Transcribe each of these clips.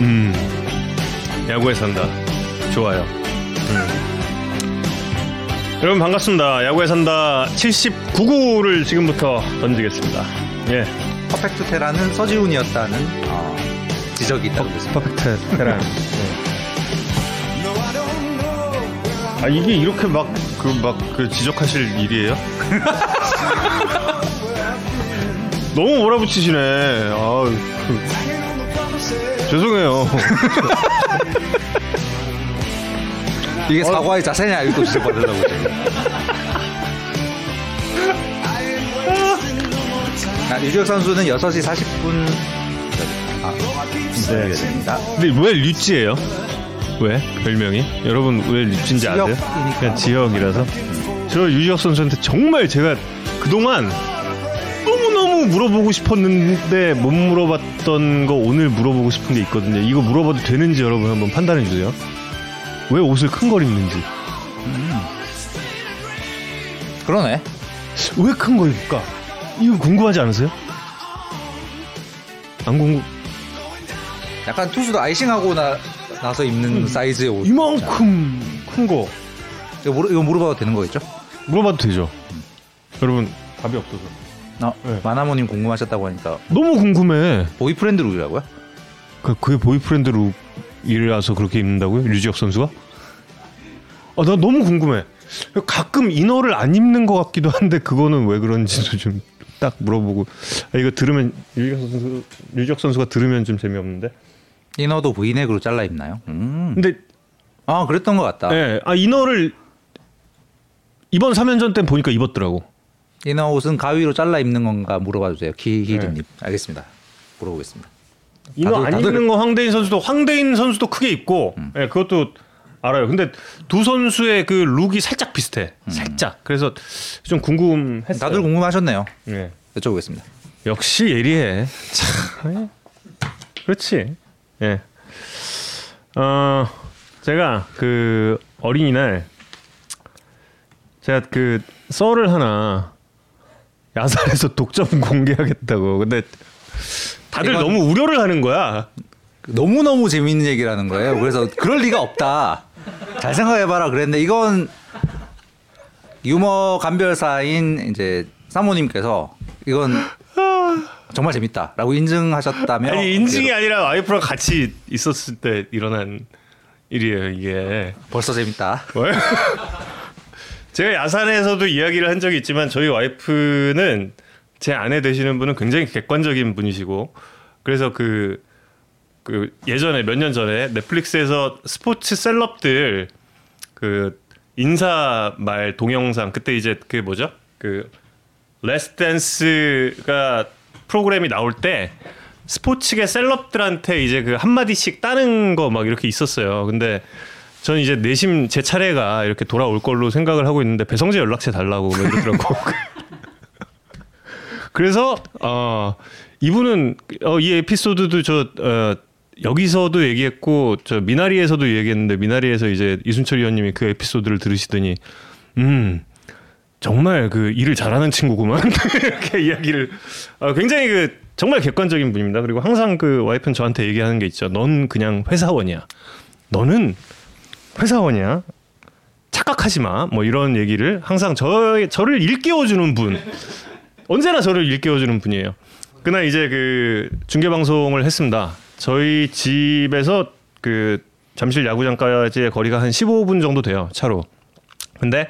음. 야구에 산다. 좋아요. 음. 여러분 반갑습니다. 야구에 산다 79구를 지금부터 던지겠습니다. 예. 퍼펙트 테라는 서지훈이었다는 어, 지적이 있다고 그랬습니다. 퍼펙트 테란. 아 이게 이렇게 막 그 막 그 지적하실 일이에요? 너무 몰아붙이시네. 아, 그, 죄송해요. 이게 사과의 자세냐 이거 지적받으려고 지금. 아, 류지혁 선수는 6시 40분 아, 네. 됩니다. 근데 왜 류찌예요? 왜 별명이? 여러분 왜 류찌인지 아세요? 지역이니까. 그냥 지역이라서. 저 유지혁 선수한테 정말 제가 그동안 너무 물어보고 싶었는데 못 물어봤던 거 오늘 물어보고 싶은 게 있거든요. 이거 물어봐도 되는지 여러분 한번 판단해 주세요. 왜 옷을 큰 걸 입는지. 그러네. 왜큰거 입을까? 이거 궁금하지 않으세요? 안 궁금? 약간 투수도 아이싱하고 나, 나서 입는 사이즈의 옷. 이만큼 큰 거. 이거, 물어, 이거 물어봐도 되는 거겠죠? 물어봐도 되죠. 여러분 답이 없어서. 어, 네. 마나모님 궁금하셨다고 하니까 너무 궁금해. boyfriend look이라고요? 그, 그게 boyfriend look이라서 그렇게 입는다고요? 류지혁 선수가? 아, 나 너무 궁금해. 가끔 inner를 안 입는 것 같기도 한데 그거는 왜 그런지도 좀 딱 물어보고 아, 이거 들으면 류지혁 선수 류지혁 선수가 들으면 좀 재미없는데. 이너도 브이넥으로 잘라 입나요? 음. 근데 아 그랬던 것 같다. 예, 아 이너를 이번 3연전 때 보니까 입었더라고. 이너 옷은 가위로 잘라 입는 건가 물어봐 주세요. 키히든님. 네. 알겠습니다. 물어보겠습니다. 이너 다들- 안 다들- 입는 거 황대인 선수도 황대인 선수도 크게 입고 예, 그것도 알아요. 근데 두 선수의 그 룩이 살짝 비슷해. 살짝. 그래서 좀 궁금했어요. 다들 궁금하셨네요. 예. 여쭤보겠습니다. 역시 예리해. 참. 예. 그렇지. 예. 어, 제가 그 어린이날 제가 그 썰을 하나 야산에서 독점 공개하겠다고. 근데 다들 너무 우려를 하는 거야. 너무 너무 재미있는 얘기라는 거예요. 그래서 그럴 리가 없다. 잘 생각해봐라 그랬는데 이건 유머 감별사인 이제 사모님께서 이건 정말 재밌다라고 인증하셨다며 아니 인증이 아니라 와이프랑 같이 있었을 때 일어난 일이에요 이게. 벌써 재밌다. 왜? 제가 야산에서도 이야기를 한 적이 있지만 저희 와이프는 제 아내 되시는 분은 굉장히 객관적인 분이시고 그래서 그, 그 예전에 몇 년 전에 넷플릭스에서 스포츠 셀럽들 그 인사말 동영상 그때 이제 그 뭐죠 그 Last Dance가 프로그램이 나올 때 스포츠계 celeb들한테 이제 그 한마디씩 따는 거 막 이렇게 있었어요. 근데 저는 이제 내심 제 차례가 이렇게 돌아올 걸로 생각을 하고 있는데 배성재 연락처 달라고 막 이러더라고. 그래서 어 이분은 어, 이 에피소드도 저 어, 여기서도 얘기했고 저 미나리에서도 얘기했는데 미나리에서 이제 이순철 의원님이 그 에피소드를 들으시더니 음 정말 그 일을 잘하는 친구구만 이렇게 이야기를 어, 굉장히 그 정말 객관적인 분입니다. 그리고 항상 그 와이프는 저한테 얘기하는 게 있죠. 넌 그냥 회사원이야. 너는 회사원이야. 착각하지 마. 뭐 이런 얘기를 항상 저 저를 일깨워주는 분. 언제나 저를 일깨워주는 분이에요. 그날 이제 그 중계 방송을 했습니다. 저희 집에서 그 잠실 야구장까지의 거리가 한 15분 정도 돼요 차로. 근데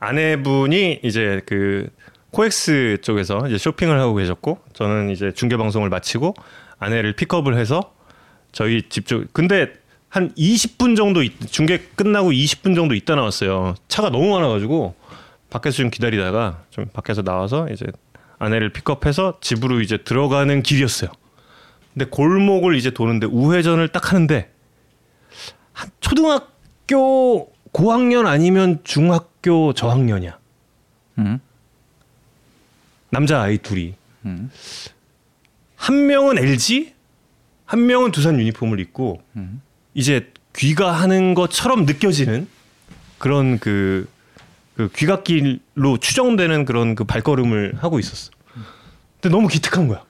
아내분이 이제 그 코엑스 쪽에서 이제 쇼핑을 하고 계셨고 저는 이제 중계 방송을 마치고 아내를 픽업을 해서 저희 집 쪽. 근데 한 20분 정도 있- 중계 끝나고 20분 정도 있다 나왔어요. 차가 너무 많아가지고 밖에서 좀 기다리다가 좀 밖에서 나와서 이제 아내를 픽업해서 집으로 이제 들어가는 길이었어요. 근데 골목을 이제 도는데 우회전을 딱 하는데 한 초등학교 고학년 아니면 중학교 저학년이야. 음. 남자 아이 둘이. 음. 한 명은 LG, 한 명은 두산 유니폼을 입고 음. 이제 귀가하는 것처럼 느껴지는 그런 그, 그 귀갓길로 추정되는 그런 그 발걸음을 하고 있었어. 근데 너무 기특한 거야.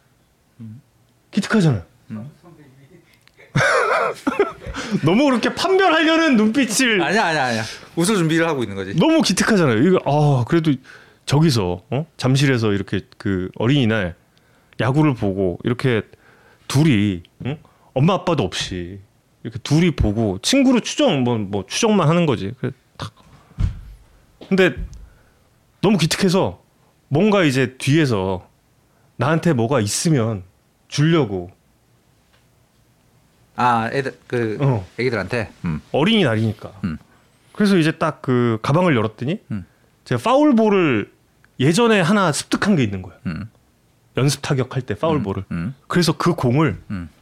기특하잖아. 너무 그렇게 판별하려는 눈빛을 아니야 아니야 아니야. 웃을 준비를 하고 있는 거지. 너무 기특하잖아요. 이거 아 그래도 저기서 어? 잠실에서 이렇게 그 어린이날 야구를 보고 이렇게 둘이 응? 엄마 아빠도 없이 이렇게 둘이 보고 친구로 추정 뭐, 뭐 추정만 하는 거지. 그래, 탁. 근데 너무 기특해서 뭔가 이제 뒤에서 나한테 뭐가 있으면 주려고 아 애들 그 어. 애기들한테. 음. 어린이 날이니까. 음. 그래서 이제 딱 그 가방을 열었더니 음. 제가 파울볼을 예전에 하나 습득한 게 있는 거예요. 음. 연습 타격할 때 파울볼을. 음. 그래서 그 공을 음. 딱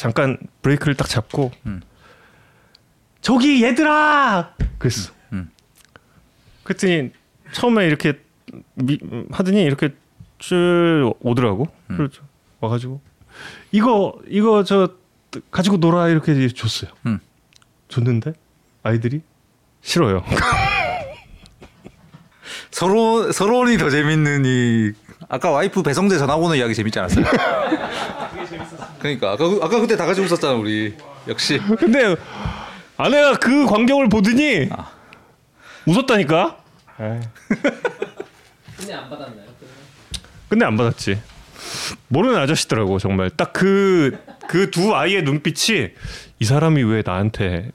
잠깐 브레이크를 딱 잡고 음. 저기 얘들아 그랬어. 음. 그랬더니 처음에 이렇게 미, 하더니 이렇게 쭉 오더라고. 음. 그렇죠. 와가지고 이거 이거 저 가지고 놀아 이렇게 줬어요. 음. 줬는데 아이들이 싫어요. 서로 서론이 더 재밌는 이 아까 와이프 배성재 전화번호 이야기 재밌지 않았어요? 그러니까 아까 그- 아까 그때 다 같이 웃었잖아 우리 역시 근데 아내가 그 광경을 보더니 아. 웃었다니까. 근데 안 받았나요? 근데 안 받았지. 모르는 아저씨더라고 정말 딱 그 그 두 아이의 눈빛이 이 사람이 왜 나한테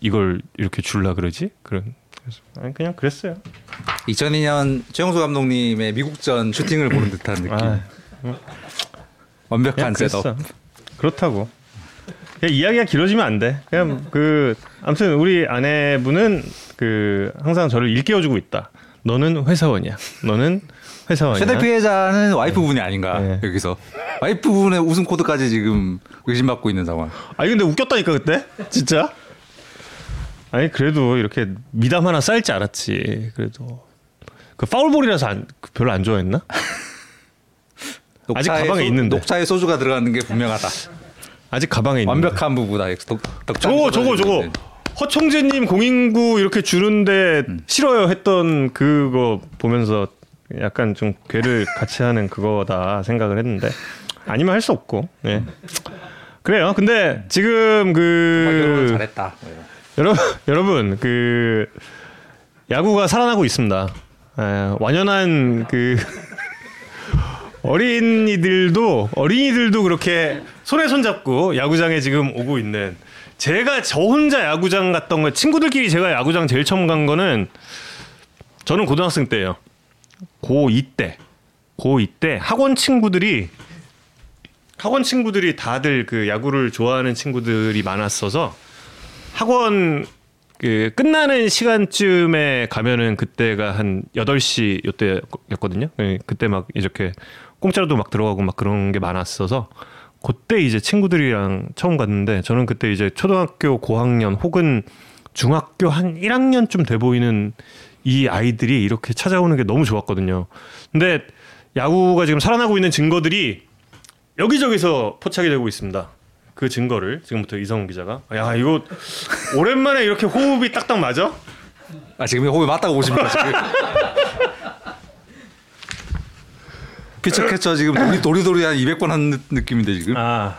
이걸 이렇게 줄라 그러지? 그런 그래서 아니 그냥 그랬어요. 2002년 최영수 감독님의 미국전 슈팅을 보는 듯한 느낌 아, 완벽한 셋업. 그렇다고. 그냥 이야기가 길어지면 안 돼. 그냥 그 아무튼 우리 아내분은 그 항상 저를 일깨워주고 있다. 너는 회사원이야. 너는 회사원이야. 최대 피해자는 와이프분이 아닌가 네. 여기서 와이프분의 우승 코드까지 지금 의심받고 있는 상황 아니 근데 웃겼다니까 그때 진짜 아니 그래도 이렇게 미담 하나 쌓일지 알았지 그래도 그 파울볼이라서 안, 별로 안 좋아했나 아직 가방에 소- 있는데. 녹차에 소주가 들어가는 게 분명하다. 아직 가방에 완벽한 부부다. 덕, 덕, 저거 저거 저거. 허청재님 공인구 이렇게 주는데 싫어요 했던 그거 보면서 약간 좀 괴를 같이 하는 그거다 생각을 했는데 아니면 할 수 없고. 예 그래요. 근데 지금 그. 여러분, 여러분, 그 야구가 살아나고 있습니다. 에, 완연한 그 어린이들도 어린이들도 그렇게 손에 손 잡고 야구장에 지금 오고 있는 제가 저 혼자 야구장 갔던 거 친구들끼리 제가 야구장 제일 처음 간 거는 저는 고등학생 때예요. 고2 때. 고2 때 학원 친구들이 학원 친구들이 다들 그 야구를 좋아하는 친구들이 많았어서 학원 그 끝나는 시간쯤에 가면은 그때가 한 8시 요때였거든요. 예, 그때 막 이렇게 공짜로도 막 들어가고 막 그런 게 많았어서 그때 이제 친구들이랑 처음 갔는데 저는 그때 이제 초등학교 고학년 혹은 중학교 한 1학년쯤 돼 보이는 이 아이들이 이렇게 찾아오는 게 너무 좋았거든요. 근데 야구가 지금 살아나고 있는 증거들이 여기저기서 포착이 되고 있습니다. 그 증거를 지금부터 이성훈 기자가 야 이거 오랜만에 이렇게 호흡이 딱딱 맞아? 아 지금 호흡이 맞다고 보십니까 지금 캐쳐 지금 도리, 도리 도리 한 200번 한 느- 느낌인데 지금 아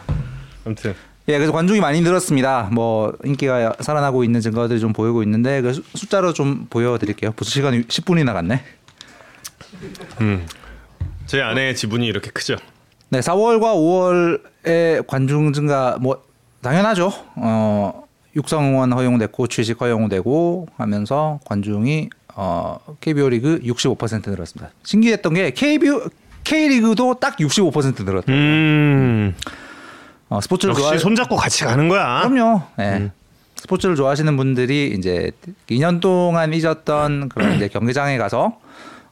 아무튼 예, 그래서 관중이 많이 늘었습니다. 뭐 인기가 살아나고 있는 증거들이 좀 보이고 있는데 그 수- 숫자로 좀 보여드릴게요. 벌써 시간이 10분이 나 갔네. 제 아내의 지분이 이렇게 크죠. 네, 4월과 5월에 관중 증가 뭐 당연하죠. 어, 육성 응원 허용됐고 취식 허용되고 하면서 관중이 어, KBO 리그 65% 늘었습니다. 신기했던 게 KBO K 리그도 딱 65% 늘었다. 음 어, 스포츠를 역시 좋아 손잡고 같이 가는 거야. 그럼요. 예. 스포츠를 좋아하시는 분들이 이제 2년 동안 잊었던 그런 이제 경기장에 가서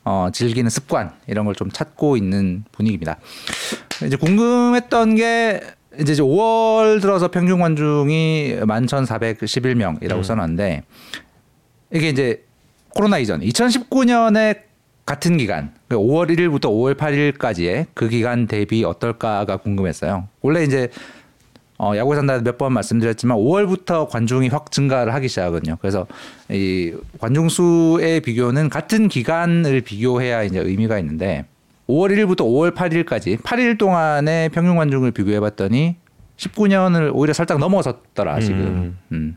어, 즐기는 습관 이런 걸 좀 찾고 있는 분위기입니다. 이제 궁금했던 게 이제 5월 들어서 평균 관중이 11,411명이라고 써놨는데 이게 이제 코로나 이전 2019년에 같은 기간 5월 1일부터 5월 8일까지의 그 기간 대비 어떨까가 궁금했어요. 원래 이제 어, 야구 산다 몇 번 말씀드렸지만 5월부터 관중이 확 증가를 하기 시작하거든요. 그래서 이 관중 수의 비교는 같은 기간을 비교해야 이제 의미가 있는데 5월 1일부터 5월 8일까지 8일 동안의 평균 관중을 비교해 봤더니 19년을 오히려 살짝 넘어섰더라 지금. 음.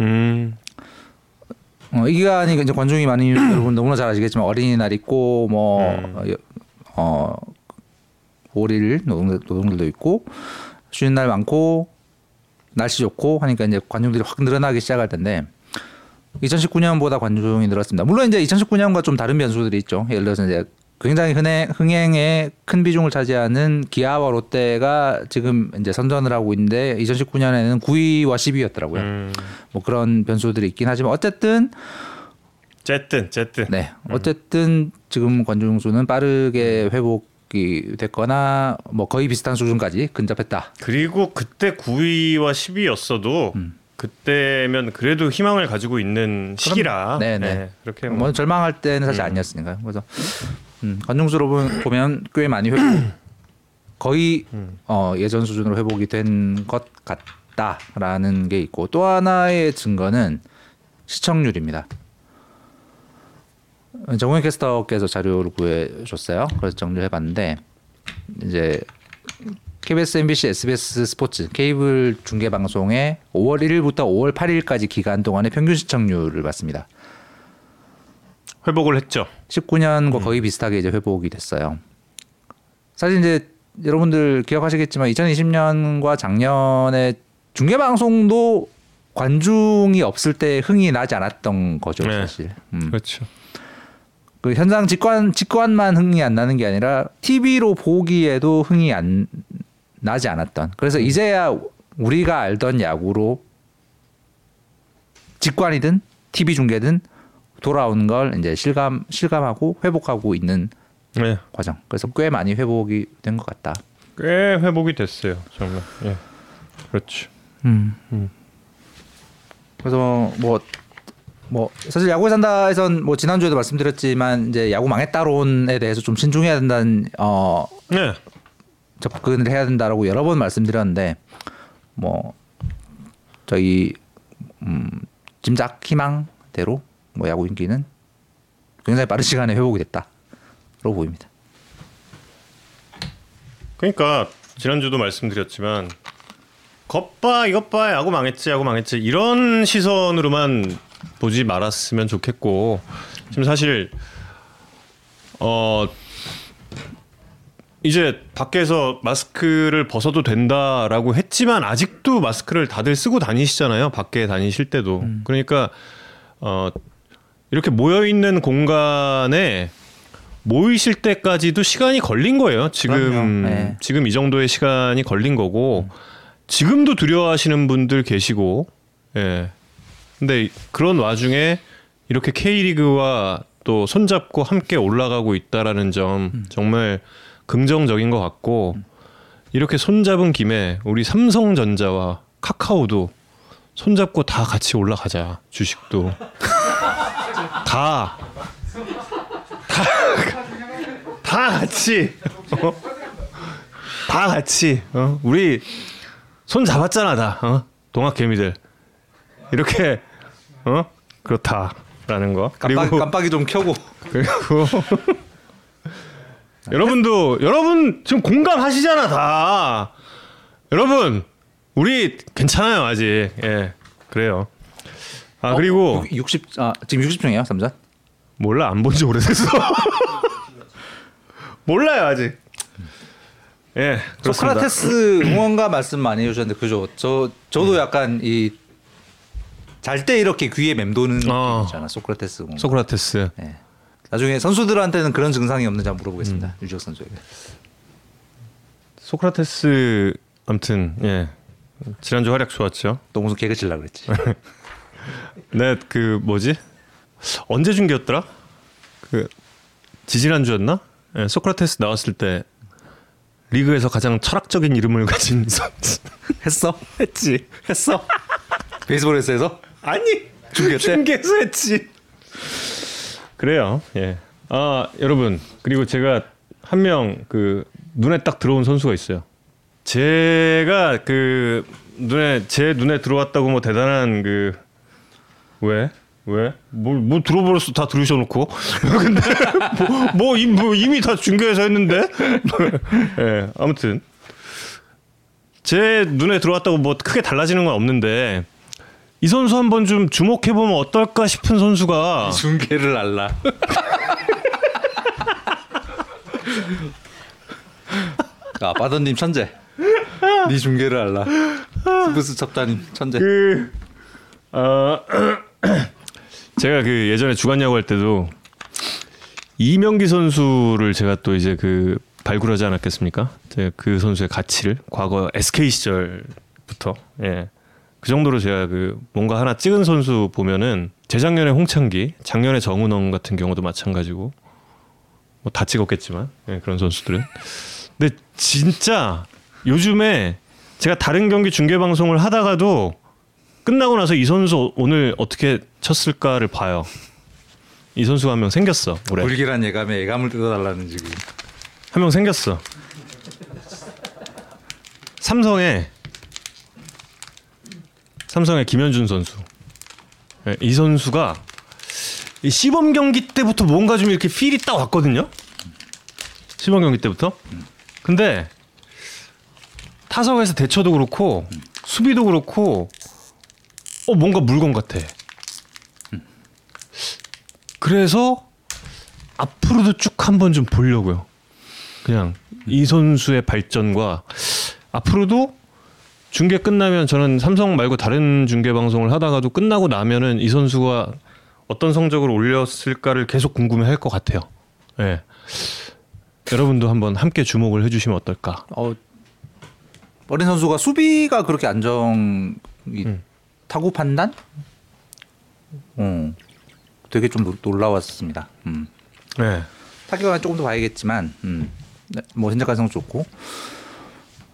음. 어, 이 기간이 이제 관중이 많이 여러분 너무나 잘 아시겠지만 어린이날 있고 뭐 음. 어, 5일 노동들, 노동들도 있고 쉬는 날 많고 날씨 좋고 하니까 이제 관중들이 확 늘어나기 시작할 텐데 2019년보다 관중이 늘었습니다. 물론 이제 2019년과 좀 다른 변수들이 있죠. 예를 들어서 이제 굉장히 흥행, 흥행에 큰 비중을 차지하는 기아와 롯데가 지금 이제 선전을 하고 있는데 2019년에는 9위와 10위였더라고요. 음. 뭐 그런 변수들이 있긴 하지만 어쨌든 쨌든 쨌든. 네 어쨌든 지금 관중 수는 빠르게 회복이 됐거나 뭐 거의 비슷한 수준까지 근접했다. 그리고 그때 9위와 10위였어도 음. 그때면 그래도 희망을 가지고 있는 시기라. 네, 네. 네, 그렇게 뭐 뭐. 절망할 때는 사실 음. 아니었으니까요. 그래서 음, 관중 수로 보- 보면 꽤 많이 회복 거의 음. 어, 예전 수준으로 회복이 된 것 같다라는 게 있고 또 하나의 증거는 시청률입니다. 정우영 캐스터께서 자료를 구해줬어요. 그래서 정리를 해봤는데 이제 KBS, MBC, SBS 스포츠 케이블 중계 방송의 5월 1일부터 5월 8일까지 기간 동안의 평균 시청률을 봤습니다. 회복을 했죠. 19년과 거의 비슷하게 이제 회복이 됐어요. 사실 이제 여러분들 기억하시겠지만 2020년과 작년에 중계 방송도 관중이 없을 때 흥이 나지 않았던 거죠, 네. 사실. 음. 그렇죠. 그 현장 직관 직관만 흥이 안 나는 게 아니라 TV로 보기에도 흥이 안 나지 않았던. 그래서 이제야 우리가 알던 야구로 직관이든 TV 중계든 돌아오는 걸 이제 실감 실감하고 회복하고 있는 네. 과정. 그래서 꽤 많이 회복이 된 것 같다. 꽤 회복이 됐어요. 정말. 예. 그렇죠. 음. 음. 그래서 뭐. 뭐 사실 야구에 산다에선 뭐 지난주에도 말씀드렸지만 이제 야구 망했다론에 대해서 좀 신중해야 된다는 어 네. 접근을 해야 된다라고 여러 번 말씀드렸는데 뭐 저희 음 짐작 희망대로 뭐 야구 인기는 굉장히 빠른 시간에 회복이 됐다로 보입니다. 그러니까 지난주도 말씀드렸지만 겉봐 이것 봐 야구 망했지 야구 망했지 이런 시선으로만 보지 말았으면 좋겠고 지금 사실 어 이제 밖에서 마스크를 벗어도 된다라고 했지만 아직도 마스크를 다들 쓰고 다니시잖아요 밖에 다니실 때도 그러니까 어 이렇게 모여 있는 공간에 모이실 때까지도 시간이 걸린 거예요. 지금. 네. 지금 이 정도의 시간이 걸린 거고 지금도 두려워하시는 분들 계시고 예. 근데 그런 와중에 이렇게 K리그와 또 손잡고 함께 올라가고 있다라는 점 정말 긍정적인 것 같고 이렇게 손잡은 김에 우리 삼성전자와 카카오도 손잡고 다 같이 올라가자 주식도 다. 다 같이. 어? 다 같이. 어? 우리 손 잡았잖아 다. 어? 동학개미들. 이렇게 어? 그렇다라는 거. 깜빡, 깜빡이 좀 켜고. 그리고 여러분도 여러분 지금 공감하시잖아 다. 여러분 우리 괜찮아요 아직. 예 그래요 아 그리고 60 아, 지금 60중이에요 삼전? 몰라 안 본 지 오래됐어 몰라요 아직 예 그렇습니다 소크라테스 응원가 말씀 많이 해주셨는데 그죠? 저 저도 약간 이 잘 때 이렇게 귀에 맴도는 어. 있잖아 소크라테스 응원가. 소크라테스 네. 나중에 선수들한테는 그런 증상이 없는지 한번 물어보겠습니다. 유지혁 선수에게. 소크라테스 아무튼 예 지난주 활약 좋았죠 또 무슨 개그 칠라 그랬지. 네, 그 뭐지? 언제 중계였더라? 그 지지난주였나? 예, 소크라테스 나왔을 때 리그에서 가장 철학적인 이름을 가진 선수 했어? 했지. 했어? 베이스볼에서 아니 중계 때? 중계에서 했지. 그래요. 예. 아 여러분 그리고 제가 한 명 그 눈에 딱 들어온 선수가 있어요. 제가 그 눈에 제 눈에 들어왔다고 뭐 대단한 그 왜? 왜? 뭘, 뭐 들어버렸어 다 들으셔놓고 근데 뭐, 뭐, 이, 뭐 이미 다 중계해서 했는데 예 아무튼 제 눈에 들어왔다고 뭐 크게 달라지는 건 없는데 이 선수 한번 좀 주목해 보면 어떨까 싶은 선수가 중계를 알라. 아 빠던님 천재. 네 중계를 알라. 스브스 첩자님 천재. 그 어, 제가 그 예전에 주간 야구 할 때도 이명기 선수를 제가 또 이제 그 발굴하지 않았겠습니까? 제가 그 선수의 가치를 과거 SK 시절부터 예. 그 정도로 제가 그 뭔가 하나 찍은 선수 보면은 재작년에 홍창기, 작년에 정은원 같은 경우도 마찬가지고 뭐 다 찍었겠지만 예, 그런 선수들은 근데 진짜 요즘에 제가 다른 경기 중계 방송을 하다가도 끝나고 나서 이 선수 오늘 어떻게 쳤을까를 봐요. 이 선수가 한 명 생겼어 올해 불길한 예감에 예감을 뜯어달라는 지금. 한 명 생겼어. 삼성에 삼성의 김현준 선수. 예, 이 선수가 이 시범 경기 때부터 뭔가 좀 이렇게 필이 딱 왔거든요. 시범 경기 때부터. 근데 타석에서 대처도 그렇고 수비도 그렇고 어 뭔가 물건 같아. 그래서 앞으로도 쭉 한번 좀 보려고요. 그냥 이 선수의 발전과 앞으로도 중계 끝나면 저는 삼성 말고 다른 중계 방송을 하다가도 끝나고 나면은 이 선수가 어떤 성적을 올렸을까를 계속 궁금해할 것 같아요. 예. 여러분도 한번 함께 주목을 해주시면 어떨까? 어 어린 선수가 수비가 그렇게 안정 이 음. 타구 판단? 어 되게 좀 놀- 놀라웠습니다. 음. 네. 타격은 조금 더 봐야겠지만, 음. 네, 뭐 현재 가성 좋고,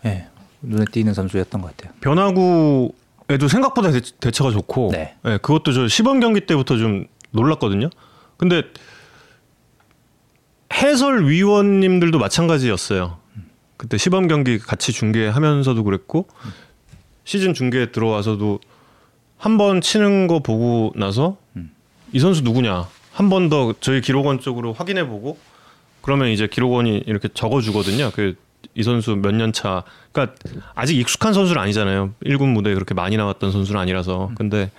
예 눈에 띄는 선수였던 것 같아요. 변화구에도 생각보다 대, 대처가 좋고, 네. 예, 그것도 저 시범 경기 때부터 좀 놀랐거든요. 근데 해설위원님들도 마찬가지였어요. 그때 시범 경기 같이 중계하면서도 그랬고 시즌 중계에 들어와서도 한 번 치는 거 보고 나서 이 선수 누구냐 한 번 더 저희 기록원 쪽으로 확인해 보고 그러면 이제 기록원이 이렇게 적어 주거든요. 그 이 선수 몇 년 차. 그러니까 아직 익숙한 선수는 아니잖아요. 1군 무대에 그렇게 많이 나왔던 선수는 아니라서. 근데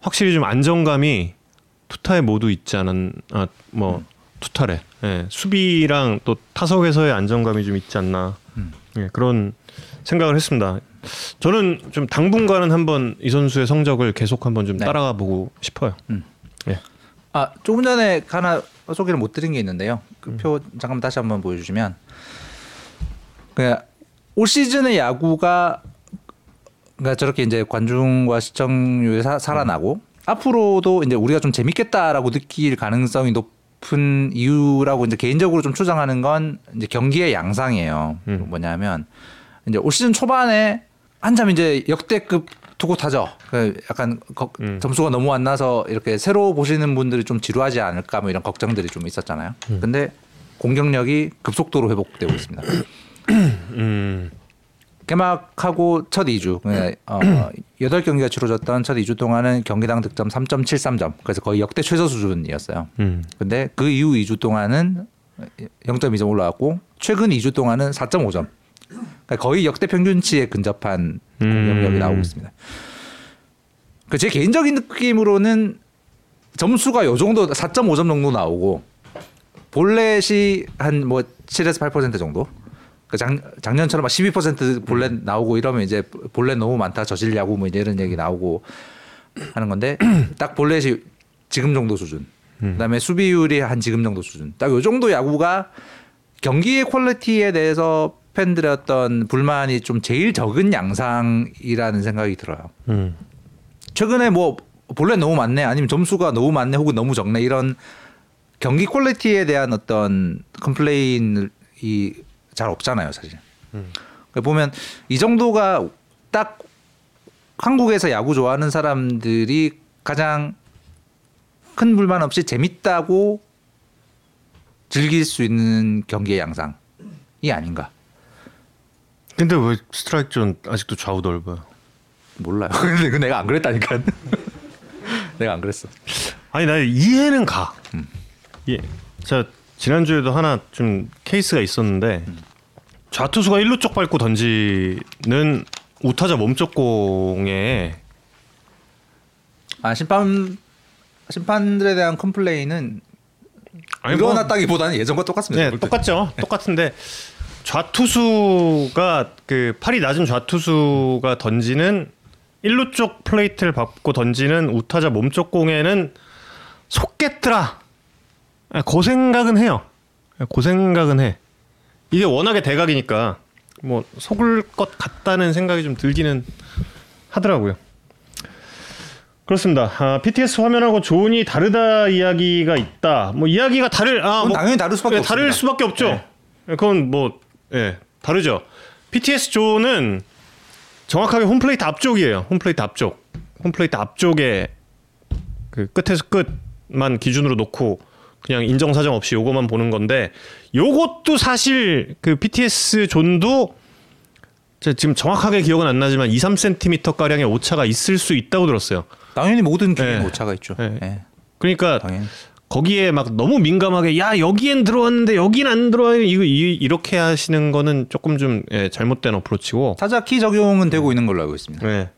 확실히 좀 안정감이 투타에 모두 있지 않은 아뭐 투타래. 예. 수비랑 또 타석에서의 안정감이 좀 있지 않나. 예, 그런 생각을 했습니다. 저는 좀 당분간은 한번 이 선수의 성적을 계속 한번 좀 네. 따라가 보고 싶어요. 음. 예. 아 조금 전에 하나 소개를 못 드린 게 있는데요. 그 표 잠깐 다시 한번 보여주시면 그올 시즌의 야구가 그러니까 저렇게 이제 관중과 시청률이 사, 살아나고 앞으로도 이제 우리가 좀 재밌겠다라고 느낄 가능성이 높은 이유라고 이제 개인적으로 좀 추정하는 건 이제 경기의 양상이에요. 음. 뭐냐면 이제 올 시즌 초반에 한참 이제 역대급 투고 타죠. 그 약간 거- 음. 점수가 너무 안 나서 이렇게 새로 보시는 분들이 좀 지루하지 않을까 뭐 이런 걱정들이 좀 있었잖아요. 근데 공격력이 급속도로 회복되고 있습니다. 음. 개막하고 첫 2주, 어, 8경기가 치러졌던 첫 2주 동안은 경기당 득점 3.73점. 그래서 거의 역대 최저 수준이었어요. 음. 근데 그 이후 2주 동안은 0.2점 올라왔고 최근 2주 동안은 4.5점. 그러니까 거의 역대 평균치에 근접한 공격력이 음. 나오고 있습니다. 그 제 개인적인 느낌으로는 점수가 요 정도 4.5점 정도 나오고 볼넷이 한 뭐 7에서 8% 정도. 그 작, 작년처럼 막 12% 볼넷 나오고 이러면 이제 볼넷 너무 많다 저질 야구 뭐 이런 얘기 나오고 하는 건데 딱 볼넷이 지금 정도 수준. 그다음에 수비율이 한 지금 정도 수준. 딱 요 정도 야구가 경기의 quality에 대해서 팬들의 어떤 불만이 좀 제일 적은 양상이라는 생각이 들어요. 음. 최근에 뭐 볼넷 너무 많네 아니면 점수가 너무 많네 혹은 너무 적네 이런 경기 quality에 대한 어떤 complain이 잘 없잖아요 사실. 그러니까 보면 이 정도가 딱 한국에서 야구 좋아하는 사람들이 가장 큰 불만 없이 재밌다고 즐길 수 있는 경기의 양상이 아닌가. 근데 왜 스트라이크 존 아직도 좌우 넓어요? 몰라요. 근데 그 내가 안 그랬다니까. 내가 안 그랬어. 아니 나 이해는 가. 음. 예. 자 지난 주에도 하나 좀 케이스가 있었는데 좌투수가 일루 쪽 밟고 던지는 우타자 몸쪽 공에 아 심판 심판들에 대한 complain은 아니, 뭐- 일어났다기보다는 예전과 똑같습니다. 네. 똑같죠. 똑같은데 좌투수가 그 팔이 낮은 좌투수가 던지는 일루 쪽 플레이트를 밟고 던지는 우타자 몸쪽 공에는 속겠더라. 아, 그 생각은 해요. 그 생각은 해. 이게 워낙에 대각이니까 뭐 속을 것 같다는 생각이 좀 들기는 하더라고요. 그렇습니다. 아, PTS 화면하고 조은이 다르다 이야기가 있다. 뭐 이야기가 다를 아, 뭐 당연히 다를 수밖에 네, 다를 없습니다. 수밖에 없죠. 네. 그건 뭐 예, 다르죠. PTS 조는 정확하게 홈플레이트 앞쪽이에요. 홈플레이트 앞쪽. 홈플레이트 앞쪽에 그 끝에서 끝만 기준으로 놓고 그냥 인정 사정 없이 요거만 보는 건데 요것도 사실 그 PTS 존도 지금 정확하게 기억은 안 나지만 2, 3cm 가량의 오차가 있을 수 있다고 들었어요. 당연히 모든 기회에 네. 오차가 있죠. 네. 네. 그러니까 당연히. 거기에 막 너무 민감하게 야 여기엔 들어왔는데 여긴 안 들어와요 이거 이, 이렇게 하시는 거는 조금 좀 예, 잘못된 어프로치고 타자 키 적용은 되고 있는 걸로 알고 있습니다. 예.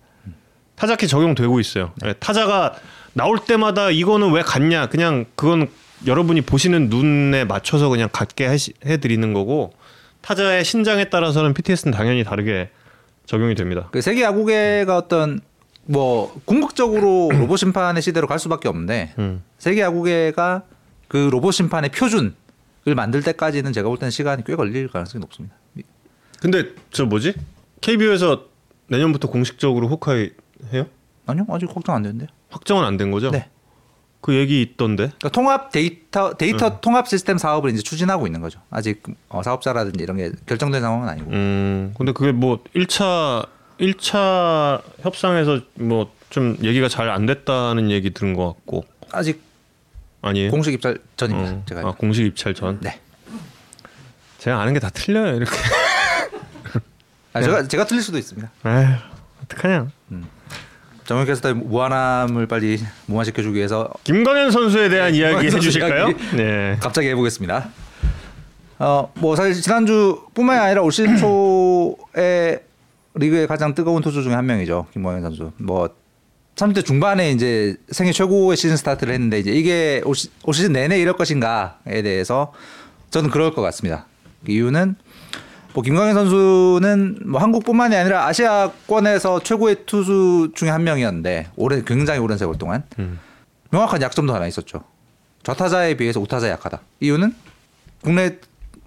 타자키 적용되고 있어요. 예, 타자가 나올 때마다 이거는 왜 갔냐 그냥 그건 여러분이 보시는 눈에 맞춰서 그냥 갖게 해드리는 거고 타자의 신장에 따라서는 PTS는 당연히 다르게 적용이 됩니다. 그 세계 야구계가 어떤 뭐 궁극적으로 로봇 심판의 시대로 갈 수밖에 없는데 음. 세계 야구계가 그 로봇 심판의 표준을 만들 때까지는 제가 볼 때는 시간이 꽤 걸릴 가능성이 높습니다. 근데 저 뭐지 KBO에서 내년부터 공식적으로 호카이 해요? 아니요, 아직 걱정 안 되는데요. 확정은 안 된 거죠? 네. 그 얘기 있던데. 그러니까 통합 데이터 데이터 통합 시스템 사업을 이제 추진하고 있는 거죠. 아직 어, 사업자라든지 이런 게 결정된 상황은 아니고. 음, 근데 그게 뭐 1차 1차 협상에서 뭐 좀 얘기가 잘 안 됐다는 얘기 들은 것 같고 아직 아니에요? 공식 입찰 전입니다. 어, 제가 아, 공식 입찰 전. 네. 제가 아는 게 다 틀려요 이렇게. 아, 제가 제가 틀릴 수도 있습니다. 에휴, 어떡하냐. 정혁 캐스터의 무한함을 빨리 무한시켜주기 위해서 김광현 선수에 대한 네, 이야기 해주실까요? 네. 갑자기 해보겠습니다. 어, 뭐 사실 지난주뿐만이 아니라 올 시즌 초에 리그의 가장 뜨거운 투수 중에 한 명이죠 김광현 선수. 뭐 30대 중반에 이제 생애 최고의 시즌 스타트를 했는데 이제 이게 올, 시, 올 시즌 내내 이럴 것인가에 대해서 저는 그럴 것 같습니다. 그 이유는 뭐 김광현 선수는 뭐 한국뿐만이 아니라 아시아권에서 최고의 투수 중에 한 명이었는데 오래 굉장히 오랜 세월 동안 음. 명확한 약점도 하나 있었죠. 좌타자에 비해서 우타자 약하다. 이유는 국내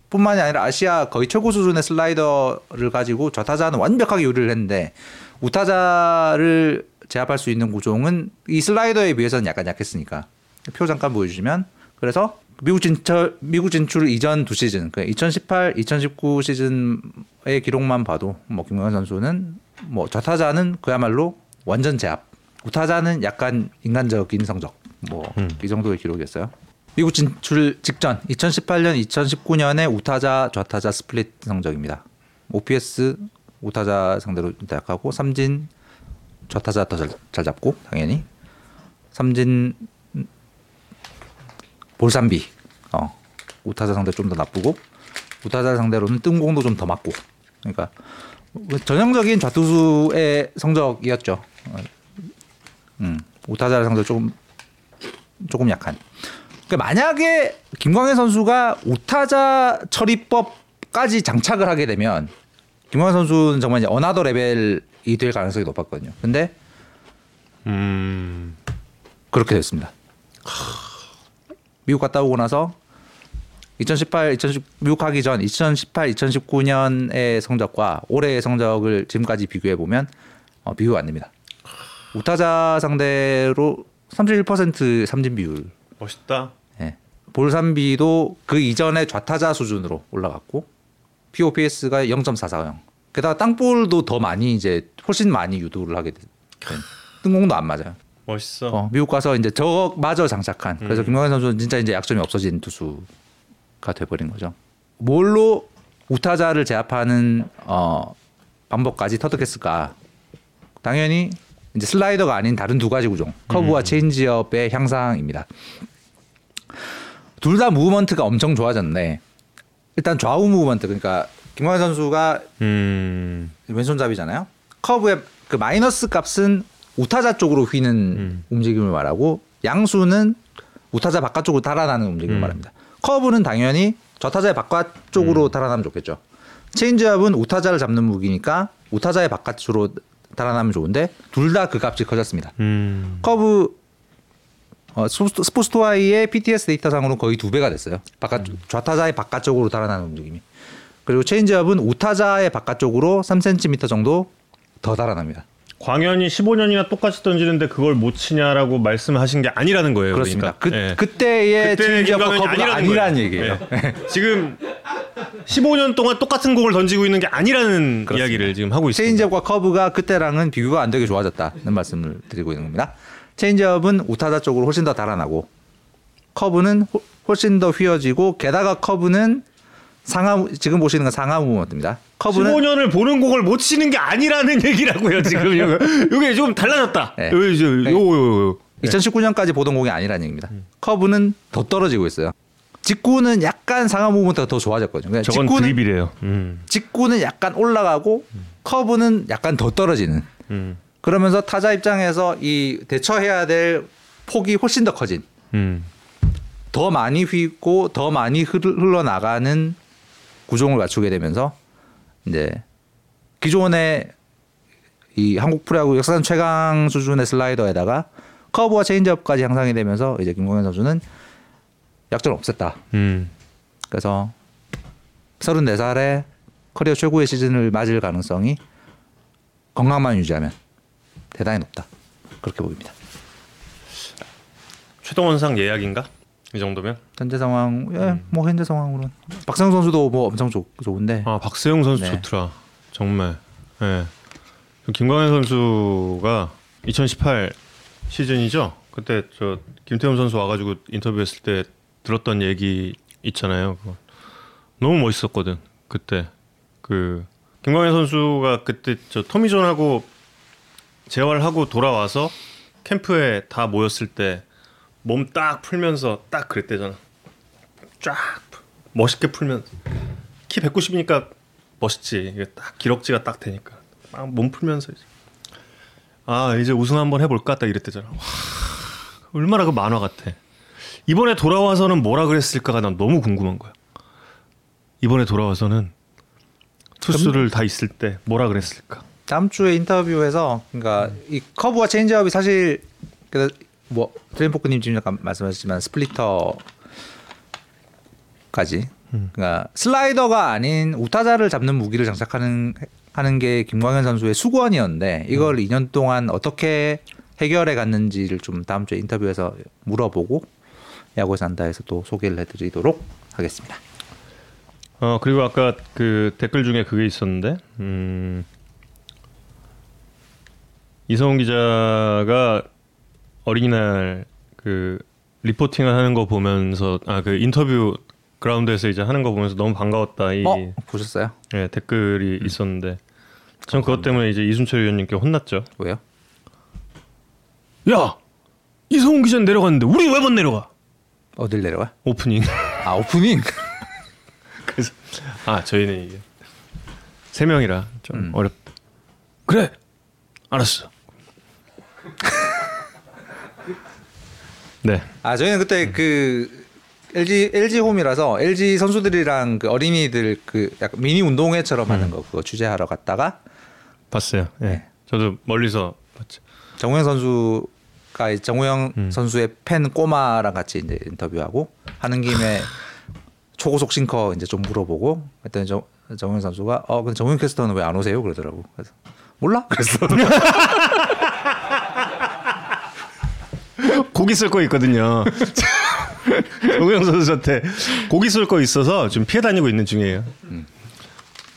뿐만이 아니라 아시아 거의 최고 수준의 슬라이더를 가지고 좌타자는 완벽하게 요리를 했는데 우타자를 제압할 수 있는 구종은 이 슬라이더에 비해서는 약간 약했으니까. 표 잠깐 보여주시면. 그래서 미국 진출 미국 진출 이전 두 시즌 그 2018, 2019 시즌의 기록만 봐도 뭐 김광현 선수는 뭐 좌타자는 그야말로 완전 제압, 우타자는 약간 인간적인 성적. 뭐이 정도의 기록이었어요. 미국 진출 직전 2018년, 2019년에 우타자 좌타자 split 성적입니다. OPS 우타자 상대로 약하고 삼진 좌타자 더잘 잡고 당연히 삼진 볼삼비 어 우타자 상대 좀 더 나쁘고 우타자 상대로는 뜬공도 좀 더 맞고 그러니까 전형적인 좌투수의 성적이었죠. 어, 음 우타자 상대 조금 조금 약한. 그러니까 만약에 김광현 선수가 우타자 처리법까지 장착을 하게 되면 김광현 선수는 정말 이제 another level이 될 가능성이 높았거든요. 근데 음. 그렇게 됐습니다. 미국 갔다 오고 나서 2018, 2010 미국 가기 전 2018, 2019년의 성적과 올해의 성적을 지금까지 비교해 보면 어, 비교가 안 됩니다. 우타자 상대로 31% 삼진 비율, 멋있다. 예. 볼삼비도 그 이전의 좌타자 수준으로 올라갔고 POPS가 0.440. 게다가 땅볼도 더 많이 이제 훨씬 많이 유도를 하게 된. 뜬공도 안 맞아요. 멋있어. 어, 미국 가서 이제 저마저 장착한. 그래서 김광현 선수는 진짜 이제 약점이 없어진 투수가 돼버린 거죠. 뭘로 우타자를 제압하는 어, 방법까지 터득했을까? 당연히 이제 슬라이더가 아닌 다른 두 가지 구종, 커브와 체인지업의 향상입니다. 둘 다 무브먼트가 엄청 좋아졌는데 일단 좌우 movement 그러니까 김광현 선수가 음. 왼손잡이잖아요. 커브의 그 마이너스 값은 우타자 쪽으로 휘는 음. 움직임을 말하고 양수는 우타자 바깥쪽으로 달아나는 움직임을 음. 말합니다. 커브는 당연히 좌타자의 바깥쪽으로 음. 달아나면 좋겠죠. 체인지업은 우타자를 잡는 무기니까 우타자의 바깥으로 달아나면 좋은데 둘 다 그 값이 커졌습니다. 음. 커브 어, 스포츠- 스포츠투아이의 PTS 데이터상으로 거의 두 배가 됐어요. 바깥 좌타자의 바깥쪽으로 달아나는 움직임이. 그리고 체인지업은 우타자의 바깥쪽으로 3cm 정도 더 달아납니다. 광현이 15년이나 똑같이 던지는데 그걸 못 치냐라고 말씀하신 게 아니라는 거예요. 그렇습니다. 그, 그러니까. 예. 그때의 그때의 체인지업과 김광현이 커브가 아니라는 아니라는. 얘기예요. 예. 지금 15년 동안 똑같은 공을 던지고 있는 게 아니라는 그렇습니다. 이야기를 지금 하고 있습니다. 체인지업과 커브가 그때랑은 비교가 안 되게 좋아졌다는 말씀을 드리고 있는 겁니다. 체인지업은 우타자 쪽으로 훨씬 더 달아나고 커브는 호- 훨씬 더 휘어지고 게다가 커브는 상하 지금 보시는 건 상하 무브먼트입니다. 커브는 15년을 보는 공을 못 치는 게 아니라는 얘기라고요. 지금. 이게 좀 달라졌다. 네. 요, 요, 요, 요, 요. 2019년까지 보던 공이 아니라는 얘기입니다. 커브는 더 떨어지고 있어요. 직구는 약간 상하 무브먼트가 더 좋아졌거든요. 그러니까 저건 직구는, 드립이래요. 음. 직구는 약간 올라가고 커브는 약간 더 떨어지는. 음. 그러면서 타자 입장에서 이 대처해야 될 폭이 훨씬 더 커진 음. 더 많이 휘고 더 많이 흘- 흘러나가는 구종을 갖추게 되면서 이제 기존의 이 한국 프로야구 역사상 최강 수준의 슬라이더에다가 커브와 체인지업까지 향상이 되면서 이제 김광현 선수는 약점을 없앴다. 음. 그래서 34살에 커리어 최고의 시즌을 맞을 가능성이 건강만 유지하면 대단히 높다. 그렇게 보입니다. 최동원상 예약인가? 이 정도면? 현재 상황, 예, 뭐 현재 상황으로는 박상 선수도 뭐 엄청 좋, 좋은데 아 박세용 선수 네. 좋더라. 정말. 예. 그 김광현 선수가 2018 시즌이죠. 그때 저 김태훈 선수 와가지고 인터뷰했을 때 들었던 얘기 있잖아요. 그거. 너무 멋있었거든. 그때 그 김광현 선수가 그때 저 토미존하고 재활하고 돌아와서 캠프에 다 모였을 때 몸 딱 풀면서 딱 그랬대잖아. 쫙 멋있게 풀면 키 190이니까 멋있지. 이게 딱 기럭지가 딱 되니까 막 몸 풀면서 이제 아 이제 우승 한번 해볼까 딱 이랬대잖아. 와, 얼마나 그 만화 같아. 이번에 돌아와서는 뭐라 그랬을까가 난 너무 궁금한 거야. 이번에 돌아와서는 투수를 다 있을 때 뭐라 그랬을까? 다음 주에 인터뷰에서 그러니까 이 커브와 체인지업이 사실 그 뭐 드림포크님 지금 잠깐 말씀하셨지만 splitter까지. 그러니까 슬라이더가 아닌 우타자를 잡는 무기를 장착하는 하는 게 김광현 선수의 숙원이었는데 이걸 2년 동안 어떻게 해결해 갔는지를 좀 다음 주에 인터뷰에서 물어보고 야구에서 한다에서 또 소개를 해드리도록 하겠습니다. 어 그리고 아까 그 댓글 중에 그게 있었는데 음, 이성훈 기자가 어린이날 그 리포팅을 하는 거 보면서 아 그 인터뷰 그라운드에서 이제 하는 거 보면서 너무 반가웠다 이 어 보셨어요? 예, 댓글이 있었는데 전 그것 때문에 이제 이순철 위원님께 혼났죠. 왜요? 야 이성훈 기자 는 내려갔는데 우리 왜 못 내려가? 어딜 내려가? 오프닝. 아 오프닝. 그래서 아 저희는 이게 세 명이라 좀 음. 어렵다. 그래, 알았어. 네, 아 저희는 그때 그 LG LG 홈이라서 LG 선수들이랑 그 어린이들 그 약간 미니 운동회처럼 하는 거 그거 취재하러 갔다가 봤어요. 예, 네. 저도 멀리서 봤죠. 정우영 선수가 정우영 음. 선수의 팬 꼬마랑 같이 이제 인터뷰하고 하는 김에 초고속 싱커 이제 좀 물어보고 그랬더니 정, 정우영 선수가 어 근데 정우영 캐스터는 왜 안 오세요? 그러더라고. 그래서 몰라? 그래서 고기 쓸 거 있거든요. 정우영 선수한테 고기 쏠거 있어서 좀 피해 다니고 있는 중이에요.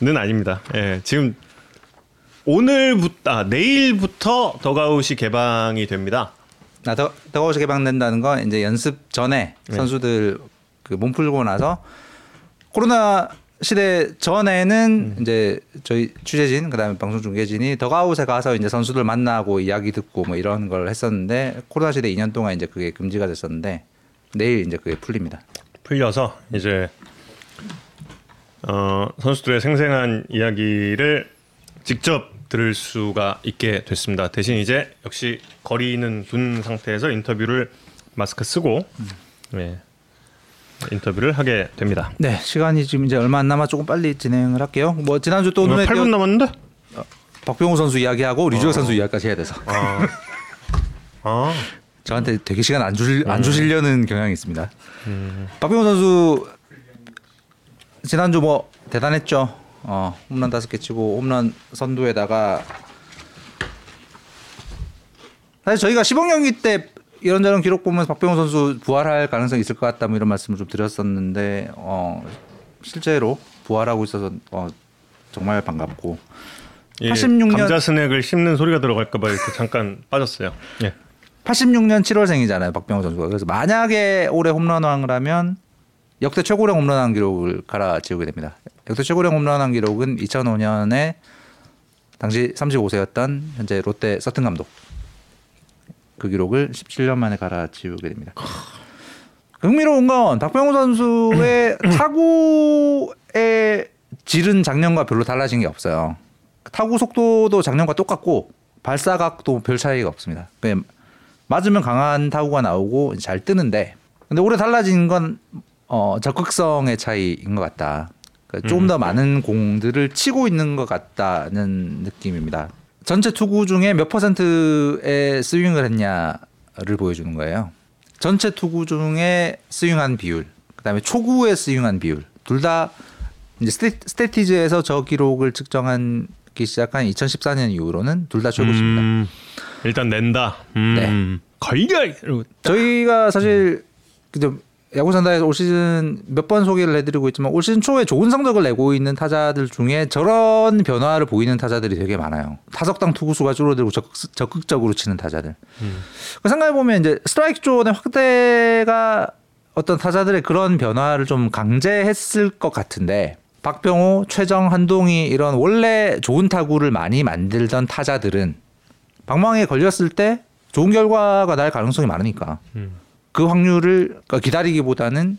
는 아닙니다. 예, 지금 오늘부터 아, 내일부터 더가웃이 개방이 됩니다. 나 더, 더가웃이 개방된다는 건 이제 연습 전에 네. 선수들 그몸 풀고 나서 코로나 시대 전에는 음. 이제 저희 취재진 그다음에 방송 중계진이 더가웃에 가서 이제 선수들 만나고 이야기 듣고 뭐 이런 걸 했었는데 코로나 시대 2년 동안 이제 그게 금지가 됐었는데 내일 이제 그게 풀립니다. 풀려서 이제 어, 선수들의 생생한 이야기를 직접 들을 수가 있게 됐습니다. 대신 이제 역시 거리는 둔 상태에서 인터뷰를 마스크 쓰고 네, 인터뷰를 하게 됩니다. 네, 시간이 지금 이제 얼마 안 남아 조금 빨리 진행을 할게요. 뭐 지난주 또 눈에 8분 띄어 남았는데? 박병호 선수 이야기하고 류지혁 선수 이야기까지 해야 돼서 아, 아 저한테 되게 시간 안 주실 안 주시려는 경향이 있습니다. 박병호 선수 지난주 뭐 대단했죠. 어, 홈런 다섯 개 치고 홈런 선두에다가 사실 저희가 시범 경기 때 이런저런 기록 보면서 박병호 선수 부활할 가능성이 있을 것 같다 뭐 이런 말씀을 좀 드렸었는데 어, 실제로 부활하고 있어서 어, 정말 반갑고 예, 86년 감자 스낵을 씹는 소리가 들어갈까 봐 이렇게 잠깐 빠졌어요. 예. 86년 7월생이잖아요 박병호 선수가 그래서 만약에 올해 홈런왕을 하면 역대 최고령 홈런왕 기록을 갈아치우게 됩니다. 역대 최고령 홈런왕 기록은 2005년에 당시 35세였던 현재 롯데 서튼 감독 그 기록을 17년 만에 갈아치우게 됩니다. 흥미로운 건 박병호 선수의 타구의 질은 작년과 별로 달라진 게 없어요. 타구 속도도 작년과 똑같고 발사각도 별 차이가 없습니다. 그냥 맞으면 강한 타구가 나오고 잘 뜨는데 근데 올해 달라진 건 어, 적극성의 차이인 것 같다. 그러니까 조금 더 많은 공들을 치고 있는 것 같다는 느낌입니다. 전체 투구 중에 몇 퍼센트의 스윙을 했냐를 보여주는 거예요. 전체 투구 중에 스윙한 비율, 그다음에 초구에 스윙한 비율, 둘 다 이제 스태티즈에서 저 기록을 측정하기 시작한 2014년 이후로는 둘 다 최고십니다. 음, 일단 낸다. 음, 네. 걸려. 저희가 사실 그저 야구 산다에서 올 시즌 몇 번 소개를 해드리고 있지만 올 시즌 초에 좋은 성적을 내고 있는 타자들 중에 저런 변화를 보이는 타자들이 되게 많아요. 타석당 투구수가 줄어들고 적극, 적극적으로 치는 타자들. 그 생각해 보면 이제 스트라이크 존의 확대가 어떤 타자들의 그런 변화를 좀 강제했을 것 같은데 박병호, 최정, 한동희 이런 원래 좋은 타구를 많이 만들던 타자들은 방망이에 걸렸을 때 좋은 결과가 날 가능성이 많으니까 음. 그 확률을 그러니까 기다리기보다는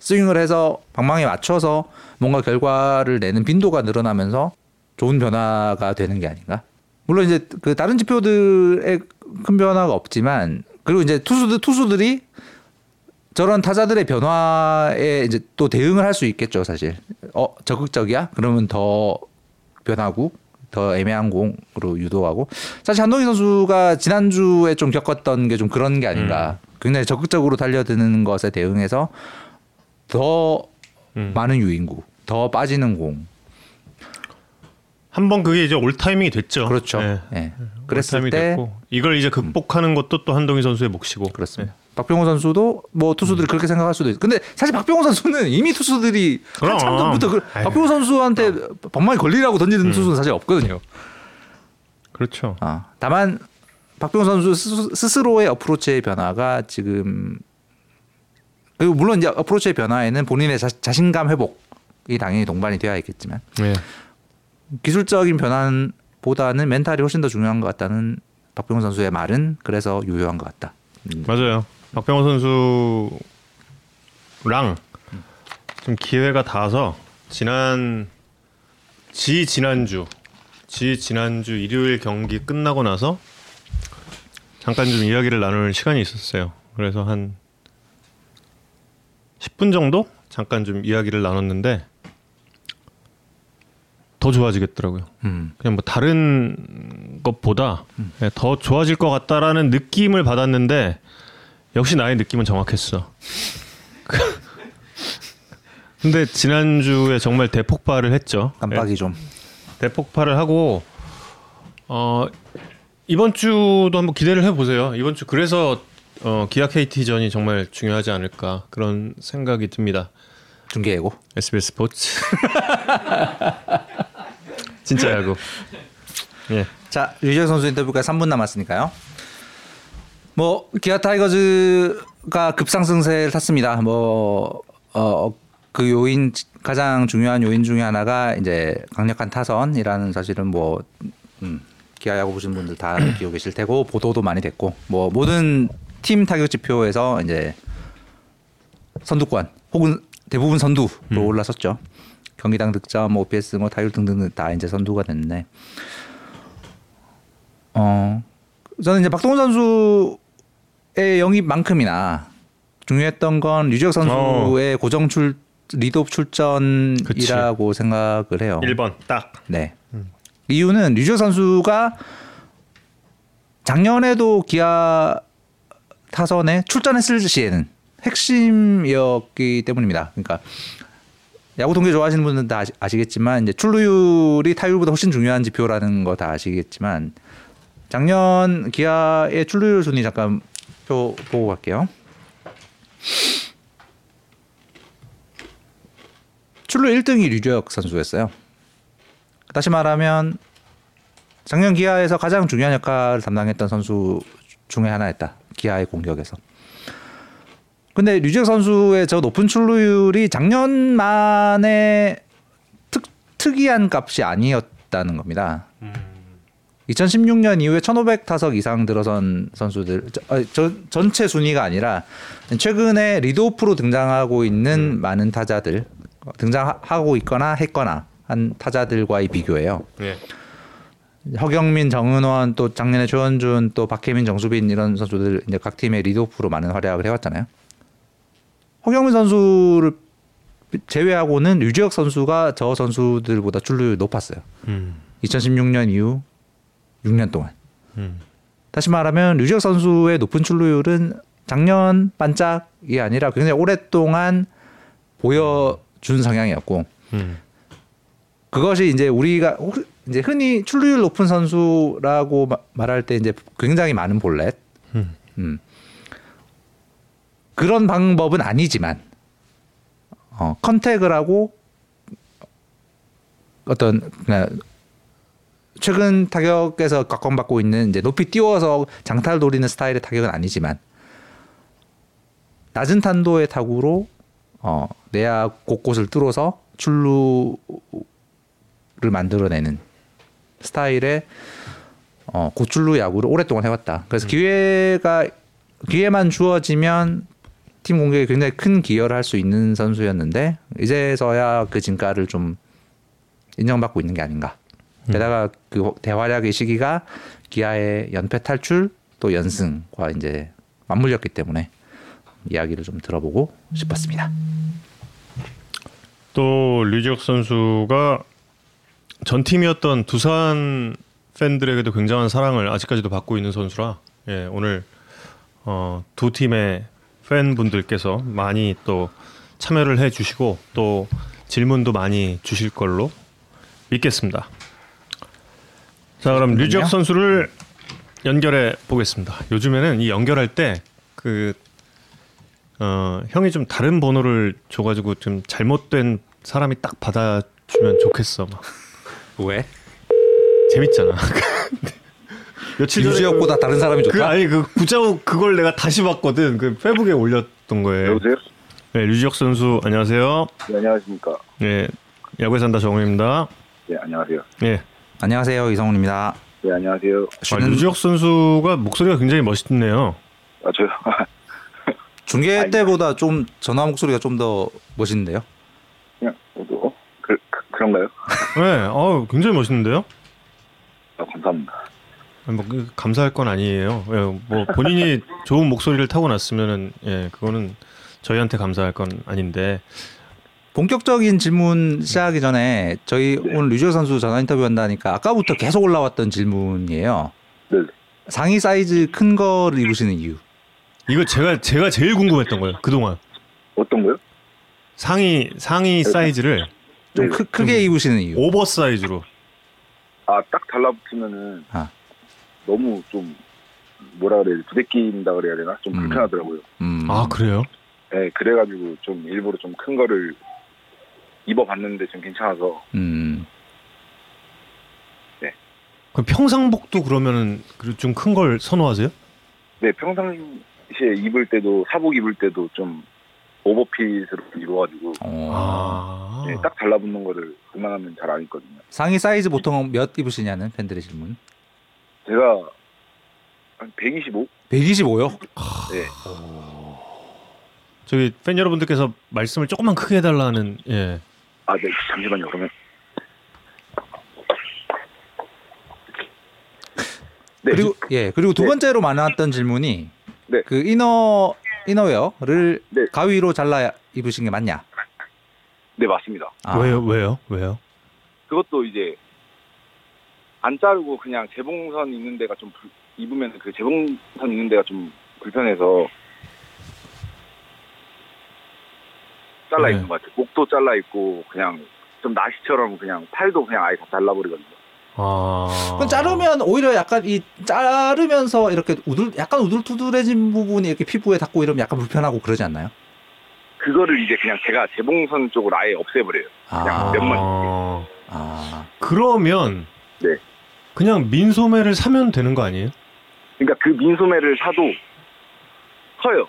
스윙을 해서 방망이에 맞춰서 뭔가 결과를 내는 빈도가 늘어나면서 좋은 변화가 되는 게 아닌가. 물론 이제 그 다른 지표들의 큰 변화가 없지만 그리고 이제 투수들 투수들이 저런 타자들의 변화에 이제 또 대응을 할 수 있겠죠, 사실. 어, 적극적이야? 그러면 더 변하고 더 애매한 공으로 유도하고 사실 한동희 선수가 지난주에 좀 겪었던 게 좀 그런 게 아닌가. 굉장히 적극적으로 달려드는 것에 대응해서 더 음. 많은 유인구, 더 빠지는 공. 한 번 그게 이제 올 타이밍이 됐죠. 그렇죠. 네. 예. 올 그랬을 때 됐고 이걸 이제 극복하는 것도 또 한동희 선수의 몫이고. 그렇습니다. 박병호 선수도 뭐 투수들이 그렇게 생각할 수도 있고. 근데 사실 박병호 선수는 이미 투수들이 그럼. 한참 전부터 그. 박병호 선수한테 방망이 걸리라고 던지는 투수는 사실 없거든요. 그렇죠. 아, 다만 박병호 선수 스스- 스스로의 어프로치의 변화가 지금 그리고 물론 이제 어프로치의 변화에는 본인의 자, 자신감 회복이 당연히 동반이 되어야 있겠지만 네. 기술적인 변화보다는 멘탈이 훨씬 더 중요한 것 같다는 박병호 선수의 말은 그래서 유효한 것 같다. 음. 맞아요. 박병호 선수랑 좀 기회가 닿아서 지난 지 지난주 지 지난주 일요일 경기 끝나고 나서 잠깐 좀 이야기를 나눌 시간이 있었어요. 그래서 한 10분 정도 잠깐 좀 이야기를 나눴는데 더 좋아지겠더라고요. 음. 그냥 뭐 다른 것보다 예, 더 좋아질 것 같다라는 느낌을 받았는데 역시 나의 느낌은 정확했어. 근데 지난주에 정말 대폭발을 했죠. 깜빡이 좀. 예, 대폭발을 하고 어 이번 주도 한번 기대를 해보세요. 이번 주 그래서 어, 기아 KT전이 정말 중요하지 않을까 그런 생각이 듭니다. 중계 예고. SBS 스포츠 진짜 야구. 예. 자, 유지혁 선수 인터뷰가 3분 남았으니까요. 뭐 기아 타이거즈가 급상승세를 탔습니다. 뭐 어 그 요인 가장 중요한 요인 중에 하나가 이제 강력한 타선이라는 사실은 뭐 음, 기아 야구 보신 분들 다 느끼고 계실 테고 보도도 많이 됐고 뭐 모든 팀 타격 지표에서 이제 선두권 혹은 대부분 선두로 올라섰죠. 경기당 득점, OPS, 뭐 타율 등등 다 이제 선두가 됐네. 어 저는 이제 박동원 선수의 영입만큼이나 중요했던 건 류지혁 선수의 고정 출 리드오프 출전이라고 생각을 해요. 1번 딱. 네. 이유는 류지혁 선수가 작년에도 기아 타선에 출전했을 시에는 핵심이었기 때문입니다. 그러니까 야구 통계 좋아하시는 분들은 다 아시, 겠지만 이제 출루율이 타율보다 훨씬 중요한 지표라는 거 다 아시겠지만 작년 기아의 출루율 순위 잠깐 표 보고 갈게요. 출루 1등이 류지혁 선수였어요. 다시 말하면 작년 기아에서 가장 중요한 역할을 담당했던 선수 중에 하나였다. 기아의 공격에서. 근데 류지혁 선수의 저 높은 출루율이 작년만의 특, 특이한 값이 아니었다는 겁니다. 2016년 이후에 1,500 타석 이상 들어선 선수들 저, 아, 저, 전체 순위가 아니라 최근에 리드오프로 등장하고 있는 많은 타자들 등장하고 있거나 했거나 한 타자들과의 비교예요. 예. 허경민, 정은원 또 작년에 조현준 또 박혜민, 정수빈 이런 선수들 이제 각 팀의 리드오프로 많은 활약을 해왔잖아요. 허경민 선수를 제외하고는 류지혁 선수가 저 선수들보다 출루율 높았어요. 음. 2016년 이후 6년 동안. 음. 다시 말하면 류지혁 선수의 높은 출루율은 작년 반짝이 아니라 굉장히 오랫동안 보여준 성향이었고 음. 그것이 이제 우리가 혹- 이제 흔히 출루율 높은 선수라고 마- 말할 때 이제 굉장히 많은 볼넷 음. 음. 그런 방법은 아니지만 어, 컨택을 하고 어떤 최근 타격에서 각광받고 있는 이제 높이 띄워서 장타를 노리는 스타일의 타격은 아니지만 낮은 탄도의 타구로 어, 내야 곳곳을 뚫어서 출루 를 만들어내는 스타일의 어, 고출루 야구를 오랫동안 해왔다. 그래서 기회가 기회만 주어지면 팀 공격에 굉장히 큰 기여를 할 수 있는 선수였는데 이제서야 그 진가를 좀 인정받고 있는 게 아닌가. 게다가 그 대활약의 시기가 기아의 연패 탈출 또 연승과 이제 맞물렸기 때문에 이야기를 좀 들어보고 싶었습니다. 또 류지혁 선수가 전 팀이었던 두산 팬들에게도 굉장한 사랑을 아직까지도 받고 있는 선수라 예, 오늘 어, 두 팀의 팬분들께서 많이 또 참여를 해주시고 또 질문도 많이 주실 걸로 믿겠습니다. 자 그럼 류지혁 선수를 연결해 보겠습니다. 요즘에는 이 연결할 때그 어, 형이 좀 다른 번호를 줘가지고 좀 잘못된 사람이 딱 받아주면 좋겠어. 막 왜? 재밌잖아. 며칠 유지혁보다 다른 사람이 그, 좋다. 그 아니 그 구자욱 그걸 내가 다시 봤거든. 그 페북에 올렸던 거예요. 여보세요? 네, 류지혁 선수 안녕하세요. 네, 안녕하십니까. 네, 야구에 산다 정우입니다. 네, 안녕하세요. 네, 안녕하세요 이성훈입니다. 네, 안녕하세요. 아, 쉬는 류지혁 선수가 목소리가 굉장히 멋있네요. 아, 저요? 중계 아니. 때보다 좀 전화 목소리가 좀 더 멋있는데요. 그런가요? 네, 어, 굉장히 멋있는데요. 아, 감사합니다. 뭐 그, 감사할 건 아니에요. 예, 뭐 본인이 좋은 목소리를 타고 났으면은 예, 그거는 저희한테 감사할 건 아닌데 본격적인 질문 시작하기 전에 저희 네. 오늘 류지혁 선수 전화 인터뷰 한다니까 아까부터 계속 올라왔던 질문이에요. 네. 상의 사이즈 큰 거를 입으시는 이유. 이거 제가 제가 제일 궁금했던 거예요. 그동안 어떤 거요? 상의 상의 사이즈를 좀 네. 크, 크게 입으시는 이유. oversize로 아, 딱 달라붙으면은 아. 너무 좀, 뭐라 그래야 지 부대낀다 그래야 되나? 좀 음. 불편하더라고요. 음. 아 그래요? 네, 그래가지고 좀 일부러 좀 큰 거를 입어봤는데 좀 괜찮아서. 음. 그럼 평상복도 그러면은 좀 큰 걸 선호하세요? 네, 평상시에 입을 때도, 사복 입을 때도 좀 오버핏으로. 아, 네, 딱 달라붙는 거를 그만하면 잘 안 입거든요. 상의 사이즈 보통 몇 입으시냐는 팬들의 질문. 제가 한 125? 125요? 네. 저기 팬 여러분들께서 말씀을 조금만 크게 해달라는 예 아, 네, 잠시만요. 그러면. 네, 그리고 예 그리고 두 네. 번째로 많았던 질문이 네. 그 이너 이너웨어를 네. 가위로 잘라 입으신 게 맞냐? 네, 맞습니다. 아, 왜요? 왜요? 왜요? 그것도 이제 안 자르고 그냥 재봉선 있는 데가 좀 불- 입으면 그 재봉선 있는 데가 좀 불편해서 잘라 네. 입는 것 같아요. 목도 잘라 입고 그냥 좀 나시처럼 그냥 팔도 그냥 아예 다 잘라버리거든요. 아. 그럼 자르면 오히려 약간 이 자르면서 이렇게 우둘 약간 우둘투둘해진 부분이 이렇게 피부에 닿고 이러면 약간 불편하고 그러지 않나요? 그거를 이제 그냥 제가 재봉선 쪽으로 아예 없애버려요. 그냥 아, 몇만 아. 아, 그러면 네. 그냥 민소매를 사면 되는 거 아니에요? 그러니까 그 민소매를 사도 커요.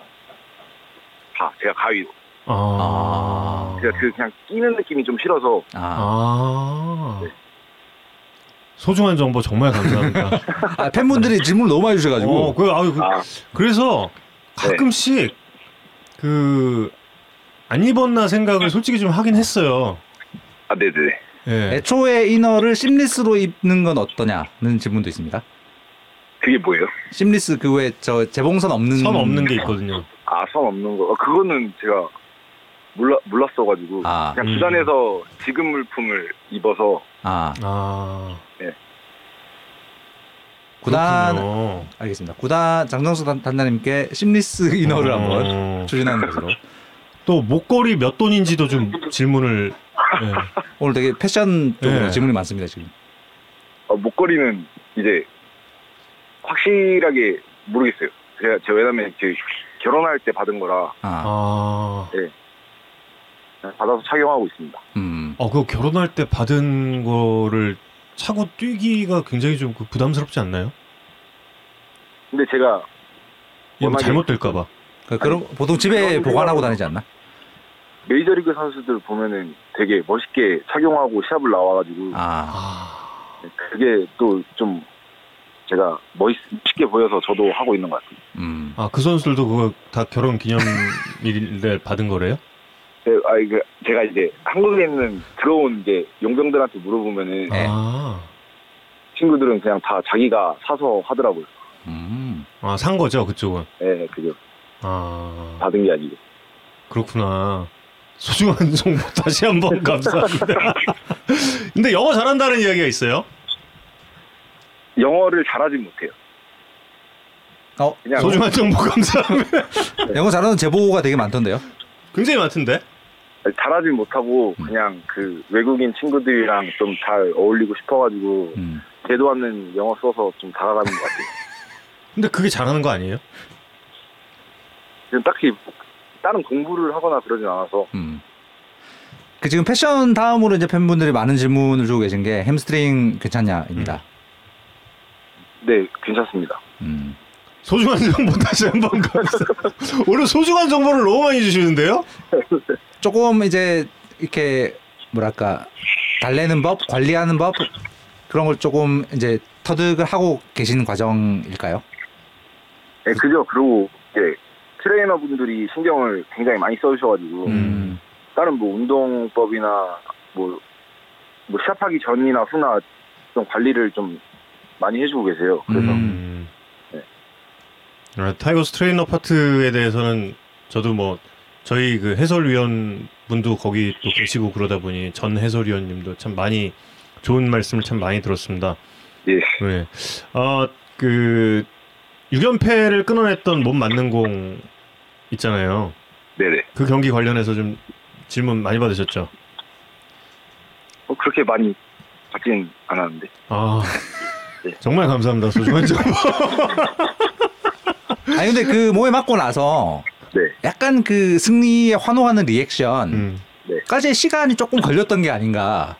다 제가 가위로. 아. 제가 그 그냥 끼는 느낌이 좀 싫어서 아, 아. 네. 소중한 정보 정말 감사합니다. 아, 팬분들이 질문 너무 많이 주셔가지고 어, 그, 아유, 그, 아 그래서 가끔씩 그, 안 입었나 생각을 솔직히 좀 하긴 했어요. 아, 네네네. 예. 애초에 이너를 심리스로 입는 건 어떠냐는 질문도 있습니다. 그게 뭐예요? 심리스 그 외 저 재봉선 없는 선 없는 게 있거든요. 아, 선 없는 거. 어, 그거는 제가 몰라, 몰랐어가지고. 아, 그냥 음. 구단에서 지금 물품을 입어서. 아 아. 구단 그렇군요. 알겠습니다. 구단 장정수 단- 단장님께 심리스 이너를 어. 한번 추진하는 것으로 또 목걸이 몇 돈인지도 좀 질문을. 예. 오늘 되게 패션 쪽으로 네. 질문이 많습니다 지금. 어, 목걸이는 이제 확실하게 모르겠어요. 제가, 제가 왜냐면 그 결혼할 때 받은 거라 아, 아. 그냥 받아서 착용하고 있습니다. 음, 어, 그거 결혼할 때 받은 거를 차고 뛰기가 굉장히 좀그 부담스럽지 않나요? 근데 제가 이게 뭐 워낙에 잘못될까봐. 그, 그럼 보통 집에 보관하고 다니지 않나? 메이저리그 선수들 보면은 되게 멋있게 착용하고 시합을 나와가지고 아, 아. 그게 또 좀 제가 멋있게 보여서 저도 하고 있는 것 같아요. 음, 아, 그 선수들도 그거 다 결혼 기념일에 받은 거래요? 제- 아, 제가 이제 한국에 있는 들어온 이제 용병들한테 물어보면은 네. 아. 친구들은 그냥 다 자기가 사서 하더라고요. 음. 아, 산 거죠, 그쪽은. 예, 그죠. 아, 받은 게 아니고. 그렇구나. 소중한 정보 다시 한번 감사합니다. 근데 영어 잘한다는 이야기가 있어요? 영어를 잘하진 못해요. 어, 그냥 소중한 정보 감사합니다. 영어 잘하는 제보가 되게 많던데요. 굉장히 많던데? 잘하진 못하고 음. 그냥 그 외국인 친구들이랑 좀 잘 어울리고 싶어가지고 음. 되도 않는 영어 써서 좀 다가가는 것 같아요. 근데 그게 잘하는 거 아니에요? 지금 딱히 다른 공부를 하거나 그러진 않아서 음. 그 지금 패션 다음으로 이제 팬분들이 많은 질문을 주고 계신 게 햄스트링 괜찮냐입니다. 네 괜찮습니다. 음. 소중한 정보 다시 한 번 감사합니다. 오늘 소중한 정보를 너무 많이 주시는데요? 조금 이제 이렇게 뭐랄까 달래는 법, 관리하는 법 그런 걸 조금 이제 터득을 하고 계신 과정일까요? 네 그죠. 그리고 이제 트레이너 분들이 신경을 굉장히 많이 써주셔가지고 음. 다른 뭐 운동법이나 뭐, 뭐 시합하기 전이나 후나 좀 관리를 좀 많이 해주고 계세요. 그래서 음. 타이거스 트레이너 파트에 대해서는 저도 뭐 저희 그 해설위원 분도 거기 또 계시고 그러다 보니 전 해설위원님도 참 많이 좋은 말씀을 참 많이 들었습니다. 예. 네. 어그 6연패를 끊어냈던 몸 맞는 공 있잖아요. 네네. 그 경기 관련해서 좀 질문 많이 받으셨죠? 뭐 그렇게 많이 받진 않았는데. 아 네. 정말 감사합니다. 소중한 정보. 아니 근데 그 몸에 맞고 나서 네. 약간 그 승리에 환호하는 리액션 까지 음. 시간이 조금 걸렸던 게 아닌가.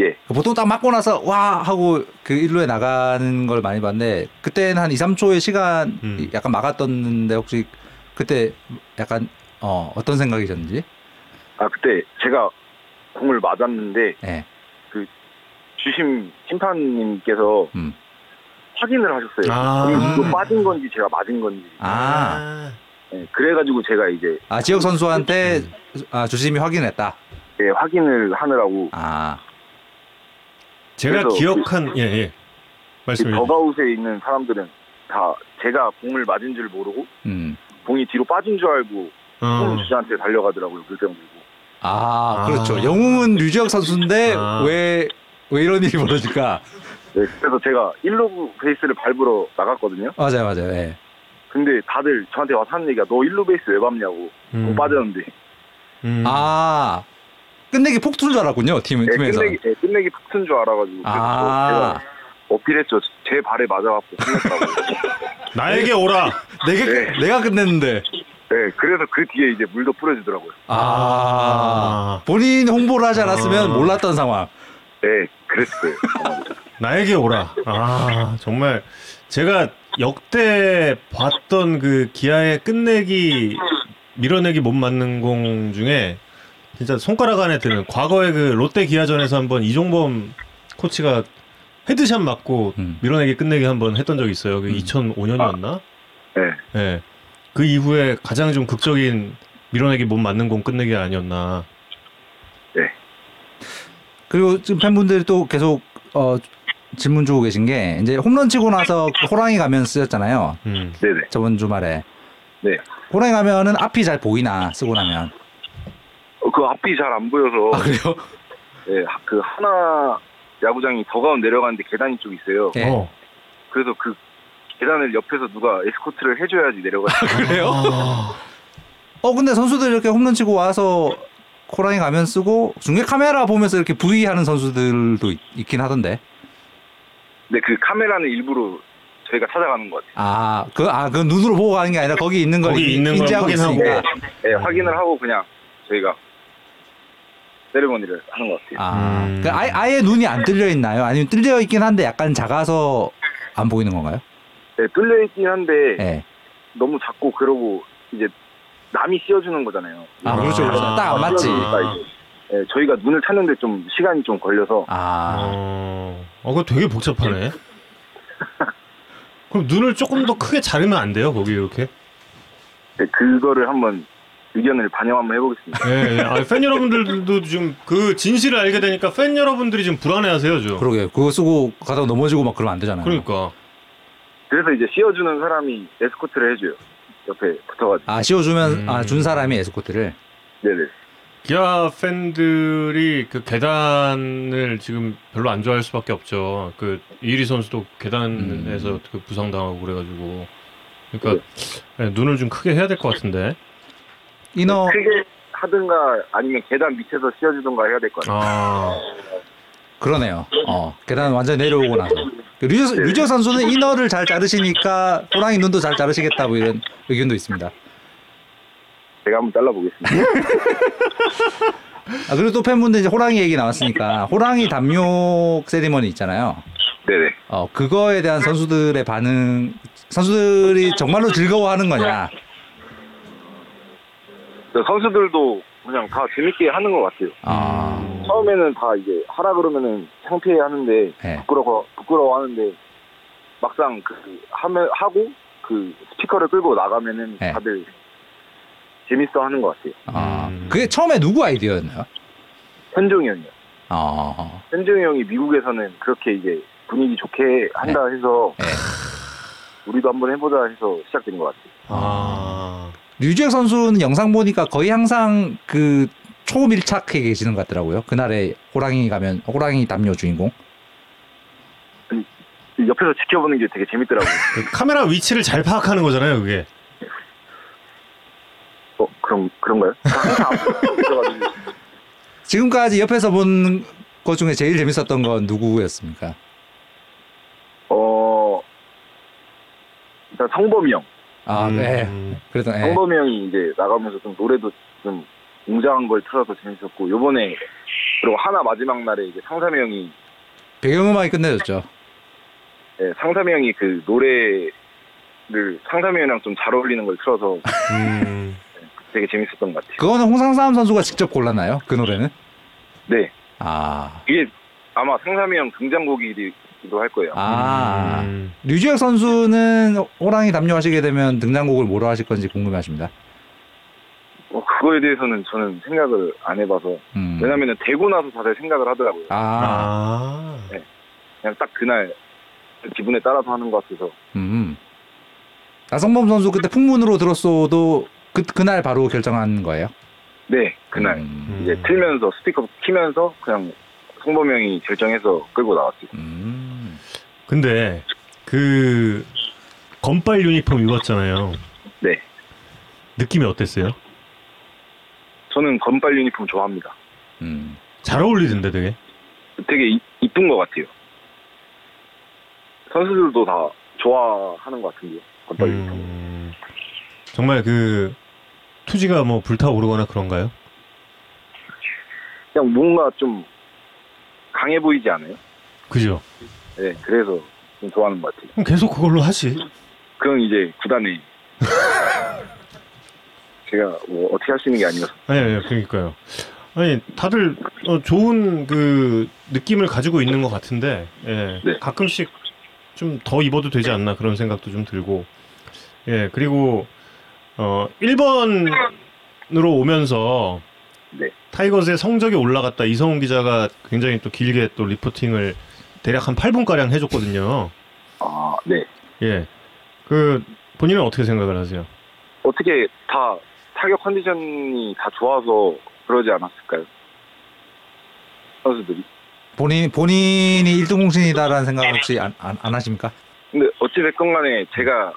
예. 보통 딱 맞고 나서 와 하고 그 일루에 나가는 걸 많이 봤는데 그때는 한 2, 3초의 시간 음. 약간 막았던데 혹시 그때 약간 어 어떤 생각이셨는지? 아 그때 제가 공을 맞았는데 예. 주심 심판님께서 음. 확인을 하셨어요. 아. 공이 이거 빠진 건지 제가 맞은 건지. 아. 예, 그래가지고 제가 이제 아 지역 선수한테 아 주심이 확인했다. 예, 확인을 하느라고 아, 제가 기억한 예 예. 이 말씀해 주세요. 더가웃에 있는 사람들은 다 제가 공을 맞은 줄 모르고 음. 공이 뒤로 빠진 줄 알고 어. 손 주자한테 달려가더라고요. 불평 들고. 아, 아. 그렇죠. 영웅은 류지혁 선수인데 아. 왜, 왜 이런 일이 벌어질까? 네, 그래서 제가 1루 베이스를 밟으러 나갔거든요. 맞아요, 맞아요. 예. 근데 다들 저한테 와서 하는 얘기가 너 1루 베이스 왜 밟냐고 공 음. 빠졌는데 음. 아, 끝내기 폭투인 줄 알았군요, 팀, 네, 팀에서. 끝내기, 네, 끝내기 붙은 줄 알아가지고 아. 제가 어필했죠. 제 발에 맞아갖고 끝냈다고. 나에게 오라. 내가, 네. 내가 끝냈는데. 네, 그래서 그 뒤에 이제 물도 뿌려주더라고요. 아, 본인 홍보를 하지 않았으면 아. 몰랐던 상황. 네, 그랬어요. 나에게 오라. 아 정말 제가 역대 봤던 그 기아의 끝내기 밀어내기 못 맞는 공 중에 진짜 손가락 안에 드는 과거에 그 롯데 기아전에서 한번 이종범 코치가 headshot 맞고 음. 밀어내기 끝내기 한번 했던 적이 있어요. 그 음. 2005년이었나? 네, 예. 그 이후에 가장 좀 극적인 밀어내기 몸 맞는 공 끝내기 아니었나. 그리고 지금 팬분들이 또 계속 어, 질문 주고 계신 게 이제 홈런 치고 나서 그 호랑이 가면 씌웠잖아요. 음. 네네. 저번 주말에. 네. 호랑이 가면은 앞이 잘 보이나 쓰고 나면. 어, 그 앞이 잘 안 보여서 아 그래요? 네, 하- 그 하나 야구장이 더 가운 내려가는데 계단이 좀 있어요. 예. 어. 그래서 그 계단을 옆에서 누가 에스코트를 해줘야지 내려가. 그래요? 아. 어 근데 선수들 이렇게 홈런 치고 와서 호랑이 가면 쓰고 중계 카메라 보면서 이렇게 V 하는 선수들도 있, 있긴 하던데. 근데 그 카메라는 일부러 저희가 찾아가는 것 같아요. 아, 그, 아, 그 눈으로 보고 가는 게 아니라 거기 있는 걸 거기 인- 있는 걸 인지하고 확인하고. 있으니까. 네, 확인을 하고 그냥 저희가 세레머니를 하는 것 같아요. 아, 음. 그 아예, 아예 눈이 안 뜰려 있나요? 아니면 뜰려 있긴 한데 약간 작아서 안 보이는 건가요? 네, 뚫려 있긴 한데 예. 너무 작고 그러고 이제 남이 씌워주는 거잖아요. 아, 그렇죠, 그렇죠. 아. 딱안 맞지. 네, 저희가 눈을 찾는데 좀 시간이 좀 걸려서 아, 어, 어, 그거 되게 복잡하네. 그럼 눈을 조금 더 크게 자르면 안 돼요, 거기 이렇게? 네, 그거를 한번 의견을 반영 한번 해보겠습니다. 예, 예. 아, 팬 여러분들도 지금 그 진실을 알게 되니까 팬 여러분들이 지금 불안해하세요, 좀. 그러게. 그거 쓰고 가다가 넘어지고 막 그러면 안 되잖아요. 그러니까. 그래서 이제 씌워주는 사람이 에스코트를 해줘요. 옆에 붙어가지고. 아, 씌워주면, 음. 아, 준 사람이 에스코트를. 네네. 기아 팬들이 그 계단을 지금 별로 안 좋아할 수밖에 없죠. 그 이리 선수도 계단에서 음. 그 부상당하고 그래가지고. 그러니까 예, 눈을 좀 크게 해야 될 것 같은데. 이너, 크게 하든가 아니면 계단 밑에서 씌워주든가 해야 될 것 같아요. 아, 그러네요. 어, 계단 완전 내려오고 나서. 그 류저, 류저 선수는 이너를 잘 자르시니까 호랑이 눈도 잘 자르시겠다 뭐 이런 의견도 있습니다. 제가 한번 잘라보겠습니다. 아, 그리고 또 팬분들 이제 호랑이 얘기 나왔으니까 호랑이 담요 세리머니 있잖아요. 네네. 어, 그거에 대한 선수들의 반응, 선수들이 정말로 즐거워하는 거냐. 그 선수들도 그냥 다 재밌게 하는 것 같아요. 아, 처음에는 다 이제 하라 그러면은 창피해 하는데 네. 부끄러워 부끄러워 하는데 막상 그 하면 하고 그 스피커를 끌고 나가면은 네. 다들 재밌어 하는 것 같아요. 아, 음. 그게 처음에 누구 아이디어였나요? 현종이 형이요. 어, 현종이 형이 미국에서는 그렇게 이제 분위기 좋게 한다 해서 네. 우리도 한번 해보자 해서 시작된 것 같아요. 아, 류지혁 선수는 영상 보니까 거의 항상 그 초밀착해 계시는 것 같더라고요. 그날에 호랑이 가면 호랑이 담요 주인공. 옆에서 지켜보는 게 되게 재밌더라고요. 그 카메라 위치를 잘 파악하는 거잖아요, 그게. 어 그런 그런가요? 있어가지고 지금까지 옆에서 본 것 중에 제일 재밌었던 건 누구였습니까? 어 일단 성범이 형. 아, 음, 네. 음. 그래도 예. 성범이 형이 이제 나가면서 좀 노래도 좀 웅장한 걸 틀어서 재밌었고 요번에 그리고 하나 마지막 날에 이제 상삼이 형이 배경음악이 끝내줬죠. 예, 상삼이 형이 그 노래를 상삼이 형이랑 좀 잘 어울리는 걸 틀어서 음. 되게 재밌었던 것 같아요. 그거는 홍상삼 선수가 직접 골랐나요? 그 노래는? 네, 아, 이게 아마 상삼이 형 등장곡이 기도 할 거예요. 아. 음. 류지혁 선수는 호랑이 담요하시게 되면 등장곡을 뭐로 하실 건지 궁금해하십니다. 어, 그거에 대해서는 저는 생각을 안 해봐서 음. 왜냐면은 되고 나서 다들 생각을 하더라고요. 아, 아. 그냥 딱 그날 기분에 따라서 하는 것 같아서 음. 나성범 선수 그때 풍문으로 들었어도 그 그날 바로 결정한 거예요. 네 그날 음. 이제 틀면서 스피커 키면서 그냥 성범 형이 결정해서 끌고 나왔어요. 음. 근데 그 건빨 유니폼 입었잖아요. 네 느낌이 어땠어요? 저는 건빨 유니폼 좋아합니다. 음. 잘 어울리던데 되게. 되게 이, 이쁜 것 같아요. 선수들도 다 좋아하는 것 같은데요. 건빨 유니폼. 음, 정말 그 투지가 뭐 불타오르거나 그런가요? 그냥 뭔가 좀 강해 보이지 않아요? 그죠? 네 그래서 좀 좋아하는 것 같아요. 그럼 계속 그걸로 하지. 그건 이제 구단에 제가 뭐 어떻게 할 수 있는 게 아니어서 아니, 아니, 그러니까요. 아니, 다들 어, 좋은 그 느낌을 가지고 있는 것 같은데, 예, 네. 가끔씩 좀 더 입어도 되지 않나 그런 생각도 좀 들고, 예, 그리고 어 1번으로 오면서 네. 타이거즈의 성적이 올라갔다 이성훈 기자가 굉장히 또 길게 또 리포팅을 대략 한 8분 가량 해줬거든요. 아 네. 예, 그 본인은 어떻게 생각을 하세요? 어떻게 다 타격 컨디션이 다 좋아서 그러지 않았을까요? 선수들이. 본인 본인이 1등 공신이다라는 생각 혹시 안, 안, 안 하십니까? 근데 어찌됐건 간에 제가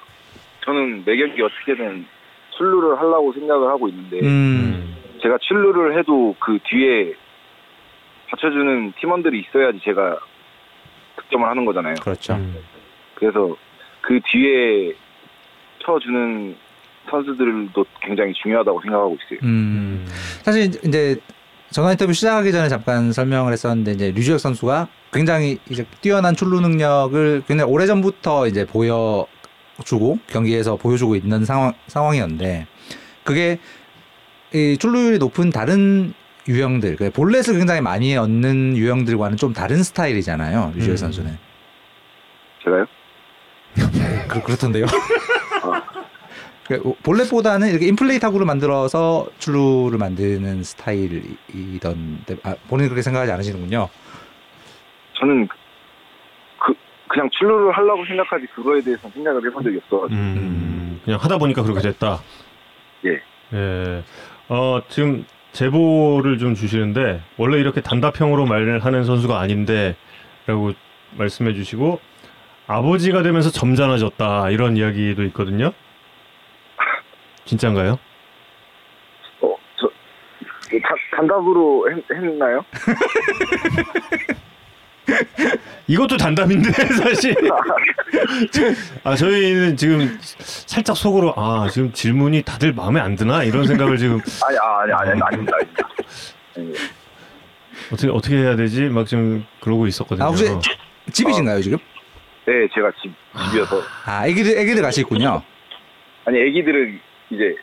저는 매 경기 어떻게든 출루를 하려고 생각을 하고 있는데 음. 제가 출루를 해도 그 뒤에 받쳐주는 팀원들이 있어야지 제가 득점을 하는 거잖아요. 그렇죠. 음. 그래서 그 뒤에 쳐주는 선수들도 굉장히 중요하다고 생각하고 있어요. 음. 사실 이제 전화 인터뷰 시작하기 전에 잠깐 설명을 했었는데 이제 류지혁 선수가 굉장히 이제 뛰어난 출루 능력을 굉장히 오래 전부터 이제 보여주고 경기에서 보여주고 있는 상황 상황이었는데 그게 이 출루율이 높은 다른 유형들, 그 볼넷을 굉장히 많이 얻는 유형들과는 좀 다른 스타일이잖아요. 류지혁 음. 선수는 제가요? 그, 그렇던데요. 그 볼넷보다는 이렇게 인플레이 타구를 만들어서 출루를 만드는 스타일이던데 아, 본인 이 그렇게 생각하지 않으시는군요. 저는 그 그냥 출루를 하려고 생각하지 그거에 대해서 생각을 해본 적이 없어가지고 음, 그냥 하다 보니까 그렇게 됐다. 예. 예. 어, 지금 제보를 좀 주시는데 원래 이렇게 단답형으로 말을 하는 선수가 아닌데라고 말씀해 주시고 아버지가 되면서 점잖아졌다 이런 이야기도 있거든요. 진짠가요? 어, 저 다, 단답으로 했, 했나요? 이것도 단답인데 사실. 아 저희는 지금 살짝 속으로 아 지금 질문이 다들 마음에 안 드나 이런 생각을 지금 아니 아, 아니 아니 아닙니다. 아닙니다. 예. 어떻게 어떻게 해야 되지 막 지금 그러고 있었거든요. 아 혹시 집이신가요 지금? 네, 제가 집 집이어서 아 애기들 애기들 같이 있군요. 아니 애기들은 이제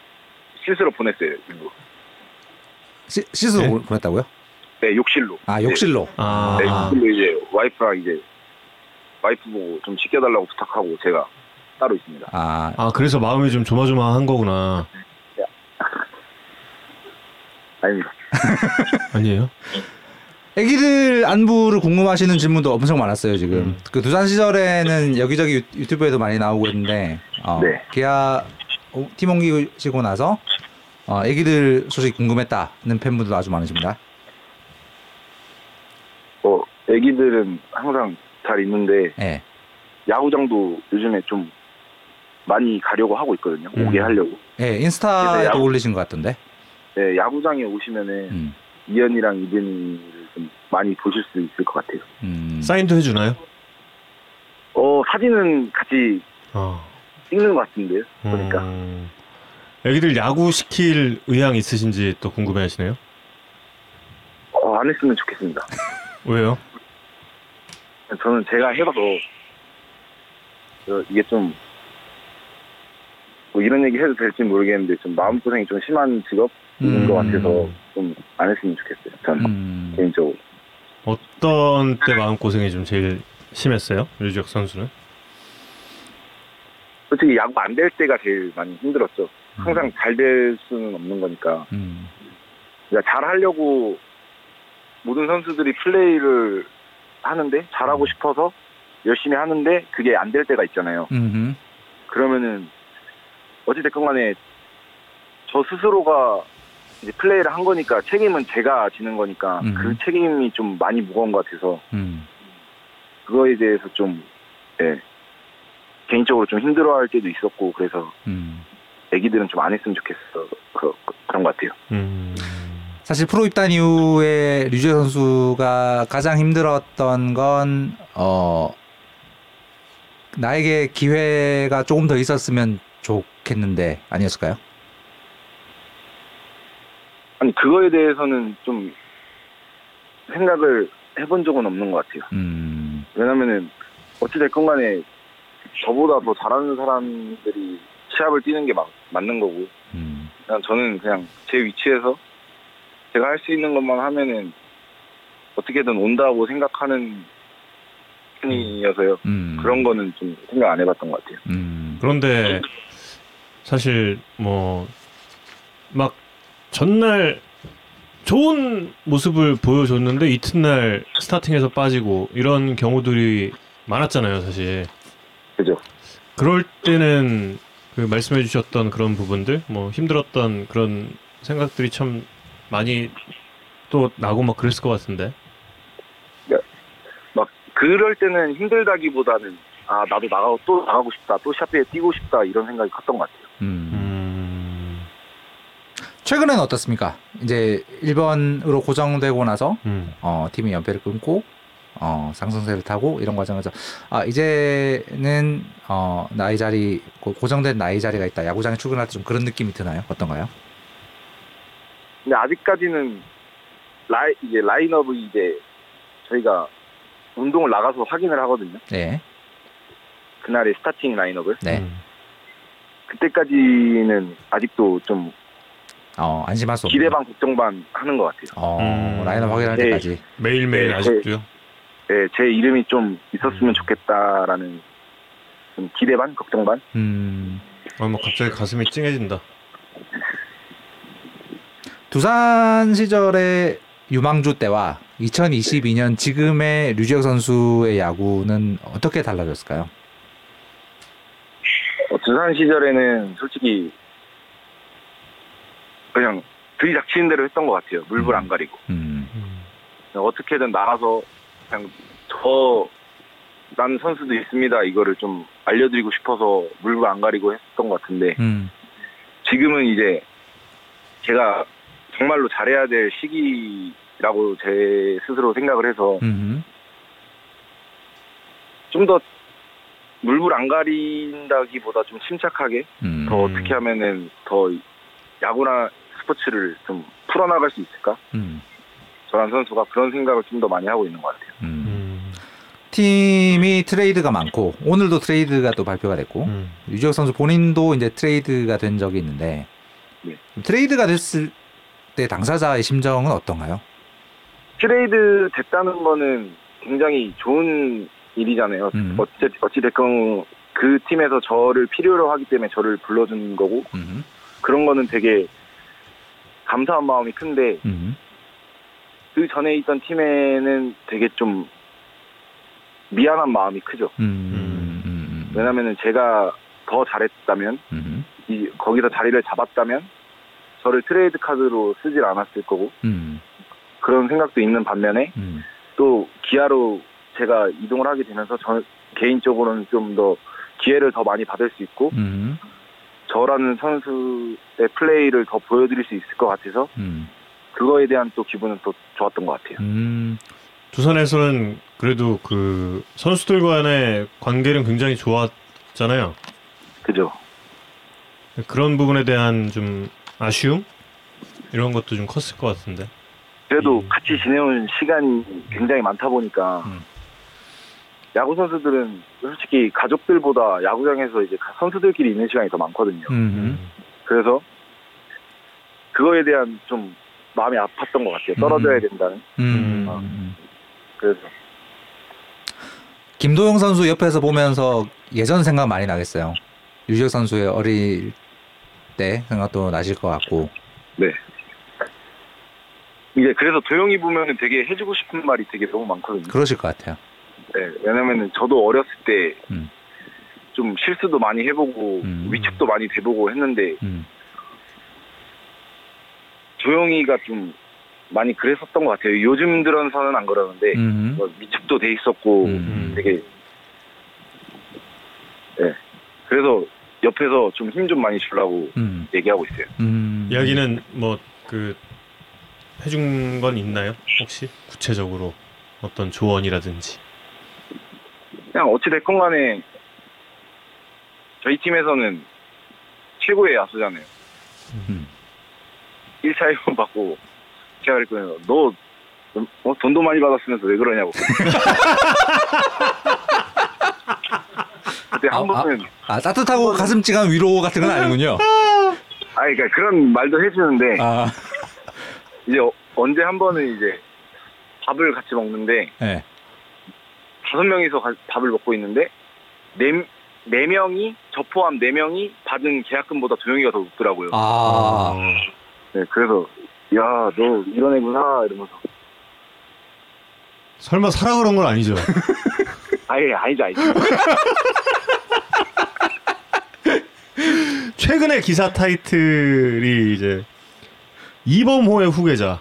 실수로 보냈어요. 일부. 시, 시스로 네? 보- 보냈다고요? 네, 욕실로. 아 욕실로. 아, 네, 네, 욕실로 이제 와이프랑 이제 와이프 보고 좀 지켜달라고 부탁하고 제가 따로 있습니다. 아 아 그래서 마음이 좀 조마조마한 거구나. 아닙니다. 아니에요? 애기들 안부를 궁금하시는 질문도 엄청 많았어요 지금. 음. 그 두산 시절에는 여기저기 유- 유튜브에도 많이 나오고 있는데 어, 네. 기아 오- 팀 옮기시고 나서 어, 애기들 소식 궁금했다는 팬분들도 아주 많으십니다. 어, 애기들은 항상 잘 있는데 예. 야구장도 요즘에 좀 많이 가려고 하고 있거든요. 음. 오게 하려고. 예, 네, 인스타에도 야구- 올리신 것 같던데. 네, 야구장에 오시면은 음. 이현이랑 이든이를 좀 많이 보실 수 있을 것 같아요. 음. 사인도 해주나요? 어, 사진은 같이 어. 찍는 것 같은데요. 보니까. 음, 애기들 야구 시킬 의향 있으신지 또 궁금해하시네요. 어, 안 했으면 좋겠습니다. 왜요? 저는 제가 해봐서 저 이게 좀 뭐 이런 얘기 해도 될지 모르겠는데 좀 마음고생이 좀 심한 직업인 음. 것 같아서 좀 안 했으면 좋겠어요. 전 음. 개인적으로. 어떤 때 마음 고생이 좀 제일 심했어요? 류지혁 선수는? 솔직히 야구 안 될 때가 제일 많이 힘들었죠. 항상 잘될 수는 없는 거니까 음. 그러니까 잘 하려고 모든 선수들이 플레이를 하는데 잘하고 싶어서 열심히 하는데 그게 안 될 때가 있잖아요. 음. 그러면은 어찌됐건 간에 저 스스로가 이제 플레이를 한 거니까 책임은 제가 지는 거니까 음. 그 책임이 좀 많이 무거운 것 같아서 음. 그거에 대해서 좀 예, 개인적으로 좀 힘들어할 때도 있었고 그래서 음. 애기들은 좀 안 했으면 좋겠어 그, 그 런 것 같아요. 음. 사실 프로 입단 이후에 류재 선수가 가장 힘들었던 건 어, 나에게 기회가 조금 더 있었으면 좋겠는데 아니었을까요? 아니 그거에 대해서는 좀 생각을 해본 적은 없는 것 같아요. 음. 왜냐면은 어찌됐건 간에 저보다 더 잘하는 사람들이 시합을 뛰는 게 막, 맞는 거고 음. 그냥 저는 그냥 제 위치에서 제가 할 수 있는 것만 하면은 어떻게든 온다고 생각하는 편이어서요. 음. 그런 거는 좀 생각 안 해봤던 것 같아요. 음. 그런데 사실 뭐 막 전날 좋은 모습을 보여줬는데 이튿날 스타팅에서 빠지고 이런 경우들이 많았잖아요, 사실. 그죠? 그럴 때는 그 말씀해 주셨던 그런 부분들, 뭐 힘들었던 그런 생각들이 참 많이 또 나고 막 그랬을 것 같은데. 막 그럴 때는 힘들다기보다는 아 나도 나가고 또 나가고 싶다, 또 샤프에 뛰고 싶다 이런 생각이 컸던 것 같아요. 음. 음. 최근에는 어떻습니까? 이제 1번으로 고정되고 나서 음. 어, 팀이 연패를 끊고 어, 상승세를 타고 이런 과정에서 아 이제는 어, 나이 자리 고- 고정된 나이 자리가 있다. 야구장에 출근할 때 좀 그런 느낌이 드나요? 어떤가요? 근데 아직까지는 라이 이제 라인업이 이제 저희가 운동을 나가서 확인을 하거든요. 네, 그날의 스타팅 라인업을 네, 음. 그때까지는 아직도 좀 어, 안심할 수 없는. 기대 반 걱정 반 하는 것 같아요. 어, 음. 라인업 확인할 네. 때까지. 매일매일 네, 아직도요. 네, 제 이름이 좀 있었으면 음. 좋겠다라는 좀 기대 반 걱정 반. 음, 아, 뭐 갑자기 가슴이 찡해진다. 두산 시절의 유망주 때와 2022년 지금의 류지혁 선수의 야구는 어떻게 달라졌을까요? 어, 두산 시절에는 솔직히 그냥 들이닥치는 대로 했던 것 같아요. 물불 안 가리고. 음, 음. 그냥 어떻게든 나가서 그냥 저 나는 선수도 있습니다. 이거를 좀 알려드리고 싶어서 물불 안 가리고 했던 것 같은데 음, 지금은 이제 제가 정말로 잘해야 될 시기라고 제 스스로 생각을 해서 음, 좀더 물불 안 가린다기보다 좀 침착하게 음, 더 어떻게 하면은 더 야구나 스포츠를 좀 풀어나갈 수 있을까? 음, 저란 선수가 그런 생각을 좀 더 많이 하고 있는 것 같아요. 음. 음. 팀이 트레이드가 많고 오늘도 트레이드가 또 발표가 됐고 음. 류지혁 선수 본인도 이제 트레이드가 된 적이 있는데 네. 트레이드가 됐을 때 당사자의 심정은 어떤가요? 트레이드 됐다는 거는 굉장히 좋은 일이잖아요. 음. 어찌, 어찌됐건 그 팀에서 저를 필요로 하기 때문에 저를 불러준 거고 음, 그런 거는 되게 감사한 마음이 큰데 음, 그 전에 있던 팀에는 되게 좀 미안한 마음이 크죠. 음, 음, 음, 왜냐면은 제가 더 잘했다면 음, 이 거기서 자리를 잡았다면 저를 트레이드 카드로 쓰질 않았을 거고 음, 그런 생각도 있는 반면에 음, 또 기아로 제가 이동을 하게 되면서 저 개인적으로는 좀 더 기회를 더 많이 받을 수 있고 음, 저라는 선수의 플레이를 더 보여드릴 수 있을 것 같아서 음, 그거에 대한 또 기분은 또 좋았던 것 같아요. 음, 두산에서는 그래도 그 선수들 간의 관계는 굉장히 좋았잖아요. 그죠? 그런 부분에 대한 좀 아쉬움 이런 것도 좀 컸을 것 같은데. 그래도 음. 같이 지내온 시간이 굉장히 많다 보니까 음. 야구 선수들은 솔직히 가족들보다 야구장에서 이제 선수들끼리 있는 시간이 더 많거든요. 음, 그래서 그거에 대한 좀 마음이 아팠던 것 같아요. 떨어져야 된다는. 음, 음. 음. 그래서 김도영 선수 옆에서 보면서 예전 생각 많이 나겠어요. 유지혁 선수의 어릴 때 생각도 나실 것 같고. 네. 이제 그래서 도영이 보면은 되게 해주고 싶은 말이 되게 너무 많거든요. 그러실 것 같아요. 네, 왜냐면은 저도 어렸을 때좀 음. 실수도 많이 해보고 음. 위축도 많이 돼보고 했는데 음. 조영이가 좀 많이 그랬었던 것 같아요. 요즘 들어서는 안 그러는데 음. 뭐 위축도 돼 있었고 음. 되게 네. 그래서 옆에서 좀힘좀 많이 주려고 음. 얘기하고 있어요. 음. 이야기는 뭐 그 해준 건 있나요? 혹시 구체적으로 어떤 조언이라든지. 그냥 어찌 됐건 간에 저희 팀에서는 최고의 야수잖아요. 음. 1차 1번 받고 제가 그랬거든요. 너 어, 돈도 많이 받았으면서 왜 그러냐고. 그때 한 아, 번은 아 따뜻하고 가슴찌간 위로 같은 건 아니군요. 아, 그러니까 그런 말도 해주는데 아, 이제 어- 언제 한 번은 이제 밥을 같이 먹는데 네. 다섯 명이서 가- 밥을 먹고 있는데 네, 네 명이 저 포함 네 명이 받은 계약금보다 도영이가 더 높더라고요. 아, 네, 그래서 야 너 이런 애구나 이러면서 설마 사라 그런 건 아니죠? 아예 아니지 아니지. 최근에 기사 타이틀이 이제 이범호의 후계자.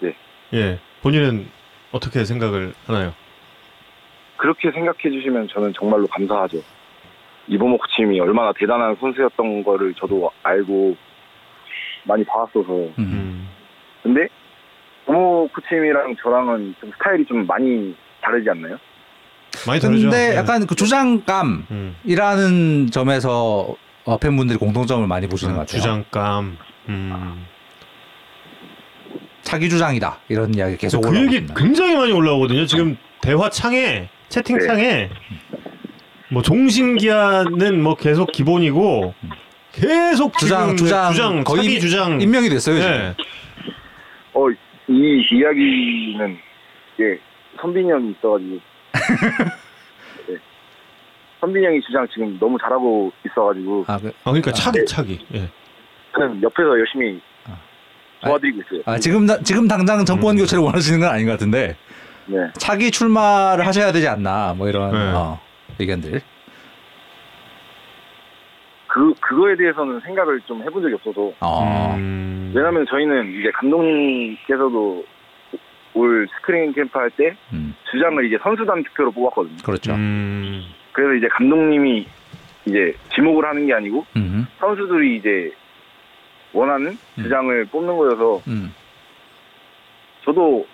네. 예. 본인은 어떻게 생각을 하나요? 그렇게 생각해 주시면 저는 정말로 감사하죠. 이범호 코치님이 얼마나 대단한 선수였던 거를 저도 알고 많이 봐왔어서. 음. 음. 근데 이범호 코치님이랑 저랑은 좀 스타일이 좀 많이 다르지 않나요? 많이 다르죠. 근데 예. 약간 그 주장감이라는 음. 점에서 어, 팬분들이 공통점을 많이 보시는 것 아, 같아요. 주장감. 음. 자기 주장이다 이런 이야기 계속 그 올라오고 얘기. 굉장히 많이 올라오거든요. 지금 대화 창에 채팅 창에 뭐 종신기아는 뭐 계속 기본이고 계속 주장 주장 주장 거의 자기 주장 임명이 됐어요. 지금. 예. 어, 이 이야기는 예, 선빈이 형이 있어가지고. 네. 선빈이 형이 주장 지금 너무 잘하고 있어가지고 아, 그, 아 그러니까 아, 차기 차기. 예. 저는 옆에서 열심히 아. 도와드리고 있어요. 아, 지금 다- 지금 당장 정권 음. 교체를 원하시는 건 아닌 것 같은데 네. 차기 출마를 하셔야 되지 않나 뭐 이런 네. 어, 의견들. 그 그거에 대해서는 생각을 좀 해본 적이 없어서 어. 음. 왜냐면 저희는 이제 감독님께서도 올 스크린 캠프 할때 음, 주장을 이제 선수단 투표로 뽑았거든요. 그렇죠. 음. 그래서 이제 감독님이 이제 지목을 하는 게 아니고 음, 선수들이 이제 원하는 음. 주장을 뽑는 거여서 음. 저도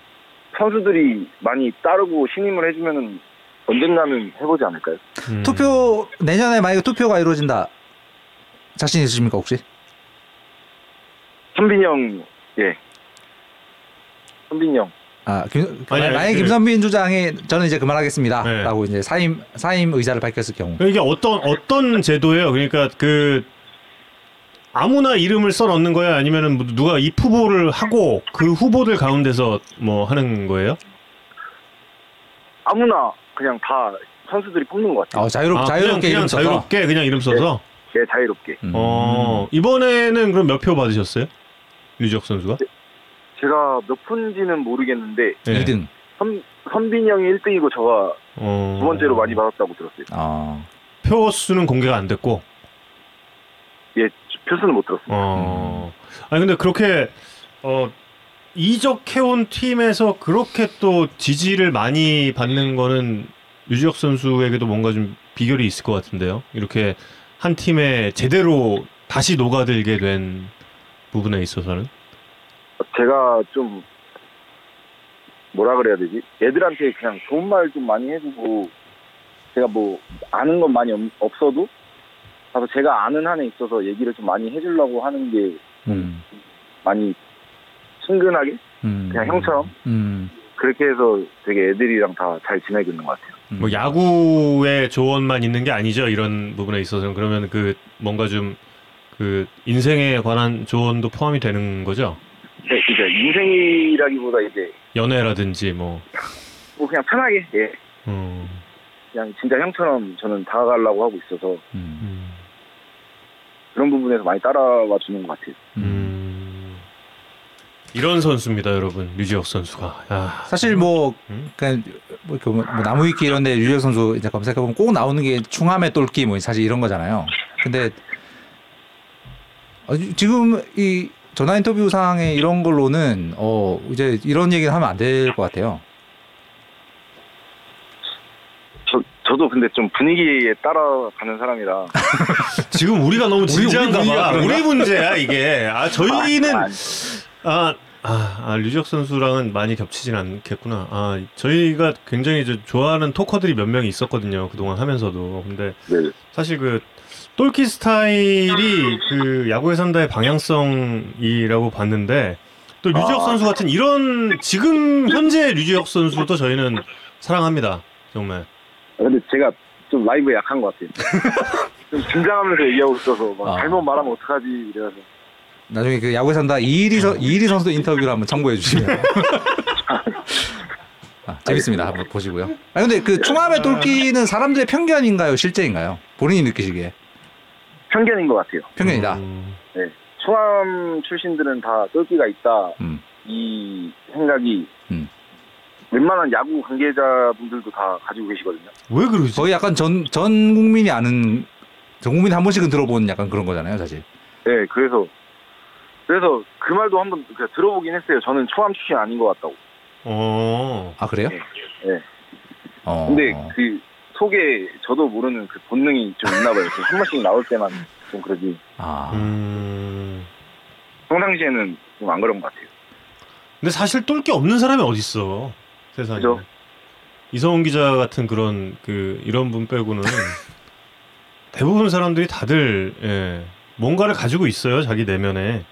선수들이 많이 따르고 신임을 해주면은 언젠가는 해보지 않을까요? 음. 투표 내년에 만약에 투표가 이루어진다 자신 있으십니까 혹시? 선빈이 형, 예. 선빈이 형. 아, 김, 아니, 아니, 만약에 그- 김선빈 주장이 저는 이제 그만하겠습니다라고 네. 이제 사임 사임 의사를 밝혔을 경우. 이게 어떤 어떤 제도예요? 그러니까 그 아무나 이름을 써 넣는 거야 아니면은 뭐 누가 입 후보를 하고 그 후보들 가운데서 뭐 하는 거예요? 아무나 그냥 다 선수들이 뽑는 것 같아요. 어, 자유롭 아, 자유롭게 그냥, 그냥. 자유롭게 그냥 이름 써서. 예, 자유롭게. 음. 어 이번에는 그럼 몇 표 받으셨어요? 류지혁 선수가? 제가 몇 푼지는 모르겠는데 예. 2등. 선, 선빈이 형이 1등이고 저가 어... 두 번째로 많이 받았다고 들었어요. 어. 표 수는 공개가 안 됐고. 예, 표수는 못 들었어요. 어. 아니 근데 그렇게 어 이적해온 팀에서 그렇게 또 지지를 많이 받는 거는 유지혁 선수에게도 뭔가 좀 비결이 있을 것 같은데요. 이렇게 한 팀에 제대로 다시 녹아들게 된 부분에 있어서는. 제가 좀 뭐라 그래야 되지? 애들한테 그냥 좋은 말 좀 많이 해주고 제가 뭐 아는 건 많이 없- 없어도 가서 제가 아는 한에 있어서 얘기를 좀 많이 해주려고 하는 게 음. 많이 친근하게 음. 그냥 형처럼 음. 그렇게 해서 되게 애들이랑 다 잘 지내고 있는 것 같아요. 음. 뭐 야구의 조언만 있는 게 아니죠. 이런 부분에 있어서는 그러면 그 뭔가 좀 그 인생에 관한 조언도 포함이 되는 거죠. 인생이라기보다 이제 연애라든지 뭐. 뭐 그냥 편하게 예, 음. 그냥 진짜 형처럼 저는 다가가려고 하고 있어서 음. 음. 그런 부분에서 많이 따라와 주는 것 같아요. 음. 이런 선수입니다, 여러분. 류지혁 선수가. 야. 사실 뭐 음? 그냥 뭐, 이렇게 뭐 나무 위키 이런데 유재 선수 이제 검색해 보면 꼭 나오는 게 충함의 똘끼 뭐 사실 이런 거잖아요. 근데 어, 지금 이 전화 인터뷰 상에 이런 걸로는 어 이제 이런 얘기를 하면 안 될 것 같아요. 저 저도 근데 좀 분위기에 따라가는 사람이라 지금 우리가 너무 진지한가 봐. 그런가? 우리 문제야, 이게. 아, 저희는 아, 아, 아, 아, 류지혁 선수랑은 많이 겹치진 않겠구나. 아, 저희가 굉장히 이제 좋아하는 토커들이 몇 명이 있었거든요. 그동안 하면서도. 근데 네. 사실 그 똘키 스타일이 그 야구의 산다의 방향성이라고 봤는데 또 류지혁 아. 선수 같은 이런 지금 현재 류지혁 선수도 저희는 사랑합니다. 정말. 근데 제가 좀 라이브에 약한 것 같아요. 좀 긴장하면서 얘기하고 있어서 막 아. 잘못 말하면 어떡하지 이래서 나중에 그 야구에 산다 이일이 선 이일이 선수 인터뷰를 한번 참고해 주시면 아, 재밌습니다. 한번 보시고요. 아 근데 그 충함의 똘끼는 사람들의 편견인가요, 실제인가요? 본인이 느끼시기에 편견인 것 같아요. 편견이다. 음, 네. 충암 출신들은 다 똘끼가 있다 음. 이 생각이 음. 웬만한 야구 관계자분들도 다 가지고 계시거든요. 왜 그러지? 거의 약간 전, 전 국민이 아는, 전 국민이 한 번씩은 들어본 약간 그런 거잖아요, 사실. 네, 그래서 그래서 그 말도 한번 들어보긴 했어요. 저는 초암 출신 아닌 것 같다고. 어. 아, 그래요? 네. 어. 근데 그 속에 저도 모르는 그 본능이 좀 있나 봐요. 그한 번씩 나올 때만 좀 그러지. 아, 음. 평상시에는 좀 안 그런 것 같아요. 근데 사실 똘 게 없는 사람이 어딨어. 세상에. 그죠. 이성훈 기자 같은 그런 그 이런 분 빼고는 대부분 사람들이 다들 예, 뭔가를 가지고 있어요 자기 내면에.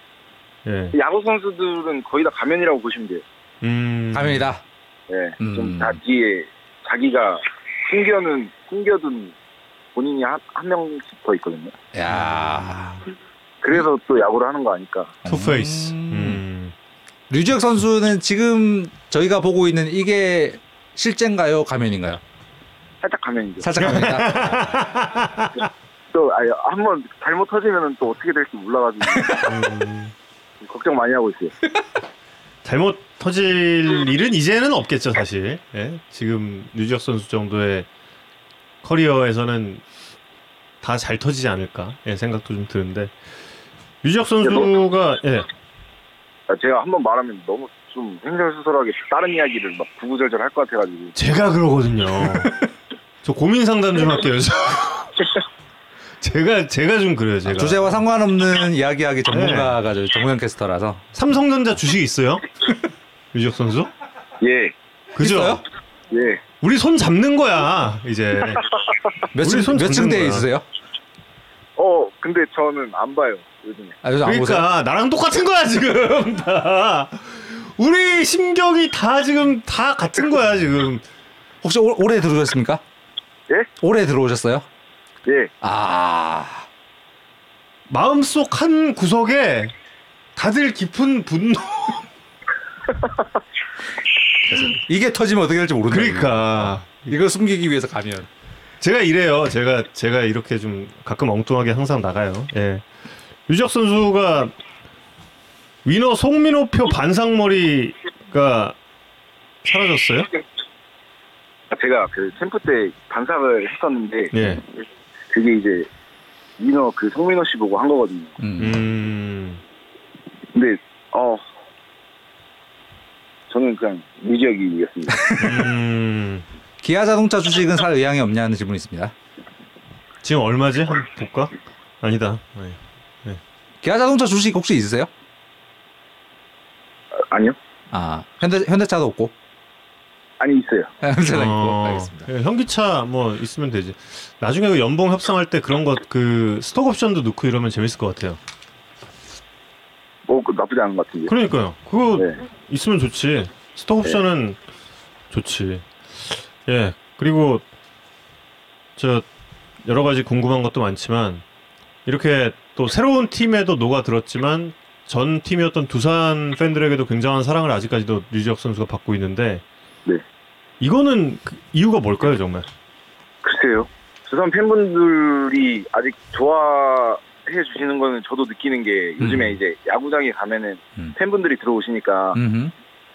예. 야구 선수들은 거의 다 가면이라고 보시면 돼요. 음. 가면이다. 네, 음. 좀다 뒤에 자기가 숨겨는 숨겨둔 본인이 한, 한 명씩 더 있거든요. 야 그래서 또 야구를 하는 거 아닐까. 투페이스. 음. 음. 류지혁 선수는 지금 저희가 보고 있는 이게 실제인가요, 가면인가요? 살짝 가면이죠. 살짝 가면이다. 또 아니 한번 잘못 터지면 또 어떻게 될지 몰라가지고 음. 걱정 많이 하고 있어요. 잘못 터질 일은 이제는 없겠죠 사실. 예? 지금 류지혁 선수 정도의 커리어에서는 다 잘 터지지 않을까 예, 생각도 좀 드는데 류지혁 선수가 예. 아, 제가 한번 말하면 너무 좀 횡설수설하게 다른 이야기를 막 구구절절 할 것 같아가지고 제가 그러거든요. 저 고민 상담 좀 할게요. 저. 제가 제가 좀 그래요. 제가 주제와 상관없는 이야기하기 전문가가 저 정우영 캐스터라서. 삼성전자 주식 있어요? 류지혁 선수? 예, 그죠? 있어요? 예. 우리 손 잡는 거야 이제. 몇 우리 층, 손몇 잡는 층대에 거야. 있으세요? 어 근데 저는 안 봐요 요즘에. 아, 요즘 안 보세요? 그러니까 나랑 똑같은 거야 지금 다. 우리 심경이 다 지금 다 같은 거야 지금. 혹시 올, 올해 들어오셨습니까? 예? 올해 들어오셨어요? 예. 아, 마음속 한 구석에 다들 깊은 분노. 이게 터지면 어떻게 될지 모른다. 그러니까 이걸 숨기기 위해서 가면. 제가 이래요. 제가 제가 이렇게 좀 가끔 엉뚱하게 항상 나가요. 예. 유적 선수가 위너 송민호표 반상머리가 사라졌어요? 제가 그 캠프 때 반삭을 했었는데 예. 그게 이제 민호 그 송민호 씨 보고 한 거거든요. 음. 음. 근데 어 저는 그냥 무지혁이었습니다. 음. 기아 자동차 주식은 살 의향이 없냐는 질문이 있습니다. 지금 얼마지? 한 볼까? 아니다. 네. 기아 자동차 주식 혹시 있으세요? 아니요? 아, 현대 현대차도 없고. 아니 있어요. 현대차 있고. 어, 알겠습니다. 예, 현기차 뭐 있으면 되지. 나중에 그 연봉 협상할 때 그런 것 그 스톡 옵션도 넣고 이러면 재밌을 것 같아요. 뭐 그 나쁘지 않은 것 같은데. 그러니까요. 그거 네. 있으면 좋지. 스톡 옵션은 좋지. 예. 그리고 저 여러 가지 궁금한 것도 많지만 이렇게 또 새로운 팀에도 녹아 들었지만 전 팀이었던 두산 팬들에게도 굉장한 사랑을 아직까지도 류지혁 선수가 받고 있는데 네. 이거는 그 이유가 뭘까요, 정말? 글쎄요. 두산 팬분들이 아직 좋아 주시는 거는 저도 느끼는 게 요즘에 음. 이제 야구장에 가면은 음. 팬분들이 들어오시니까 음흠.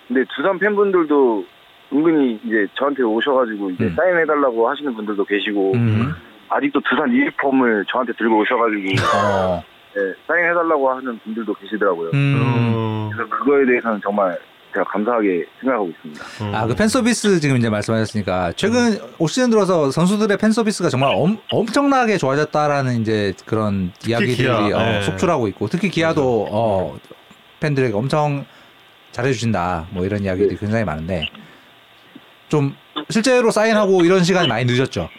근데 두산 팬분들도 은근히 이제 저한테 오셔가지고 이제 음. 사인해달라고 하시는 분들도 계시고 음. 아직도 두산 유니폼을 저한테 들고 오셔가지고 어. 네, 사인해달라고 하는 분들도 계시더라고요. 음. 어, 그래서 그거에 대해서는 정말 제가 감사하게 생각하고 있습니다. 어. 아, 그 팬 서비스 지금 이제 말씀하셨으니까 최근 올 시즌 들어서 선수들의 팬 서비스가 정말 엄, 엄청나게 좋아졌다라는 이제 그런 이야기들이 기아, 어, 네. 속출하고 있고 특히 기아도 어, 팬들에게 엄청 잘해주신다 뭐 이런 이야기들이 굉장히 많은데 좀 실제로 사인하고 이런 시간이 많이 늦었죠.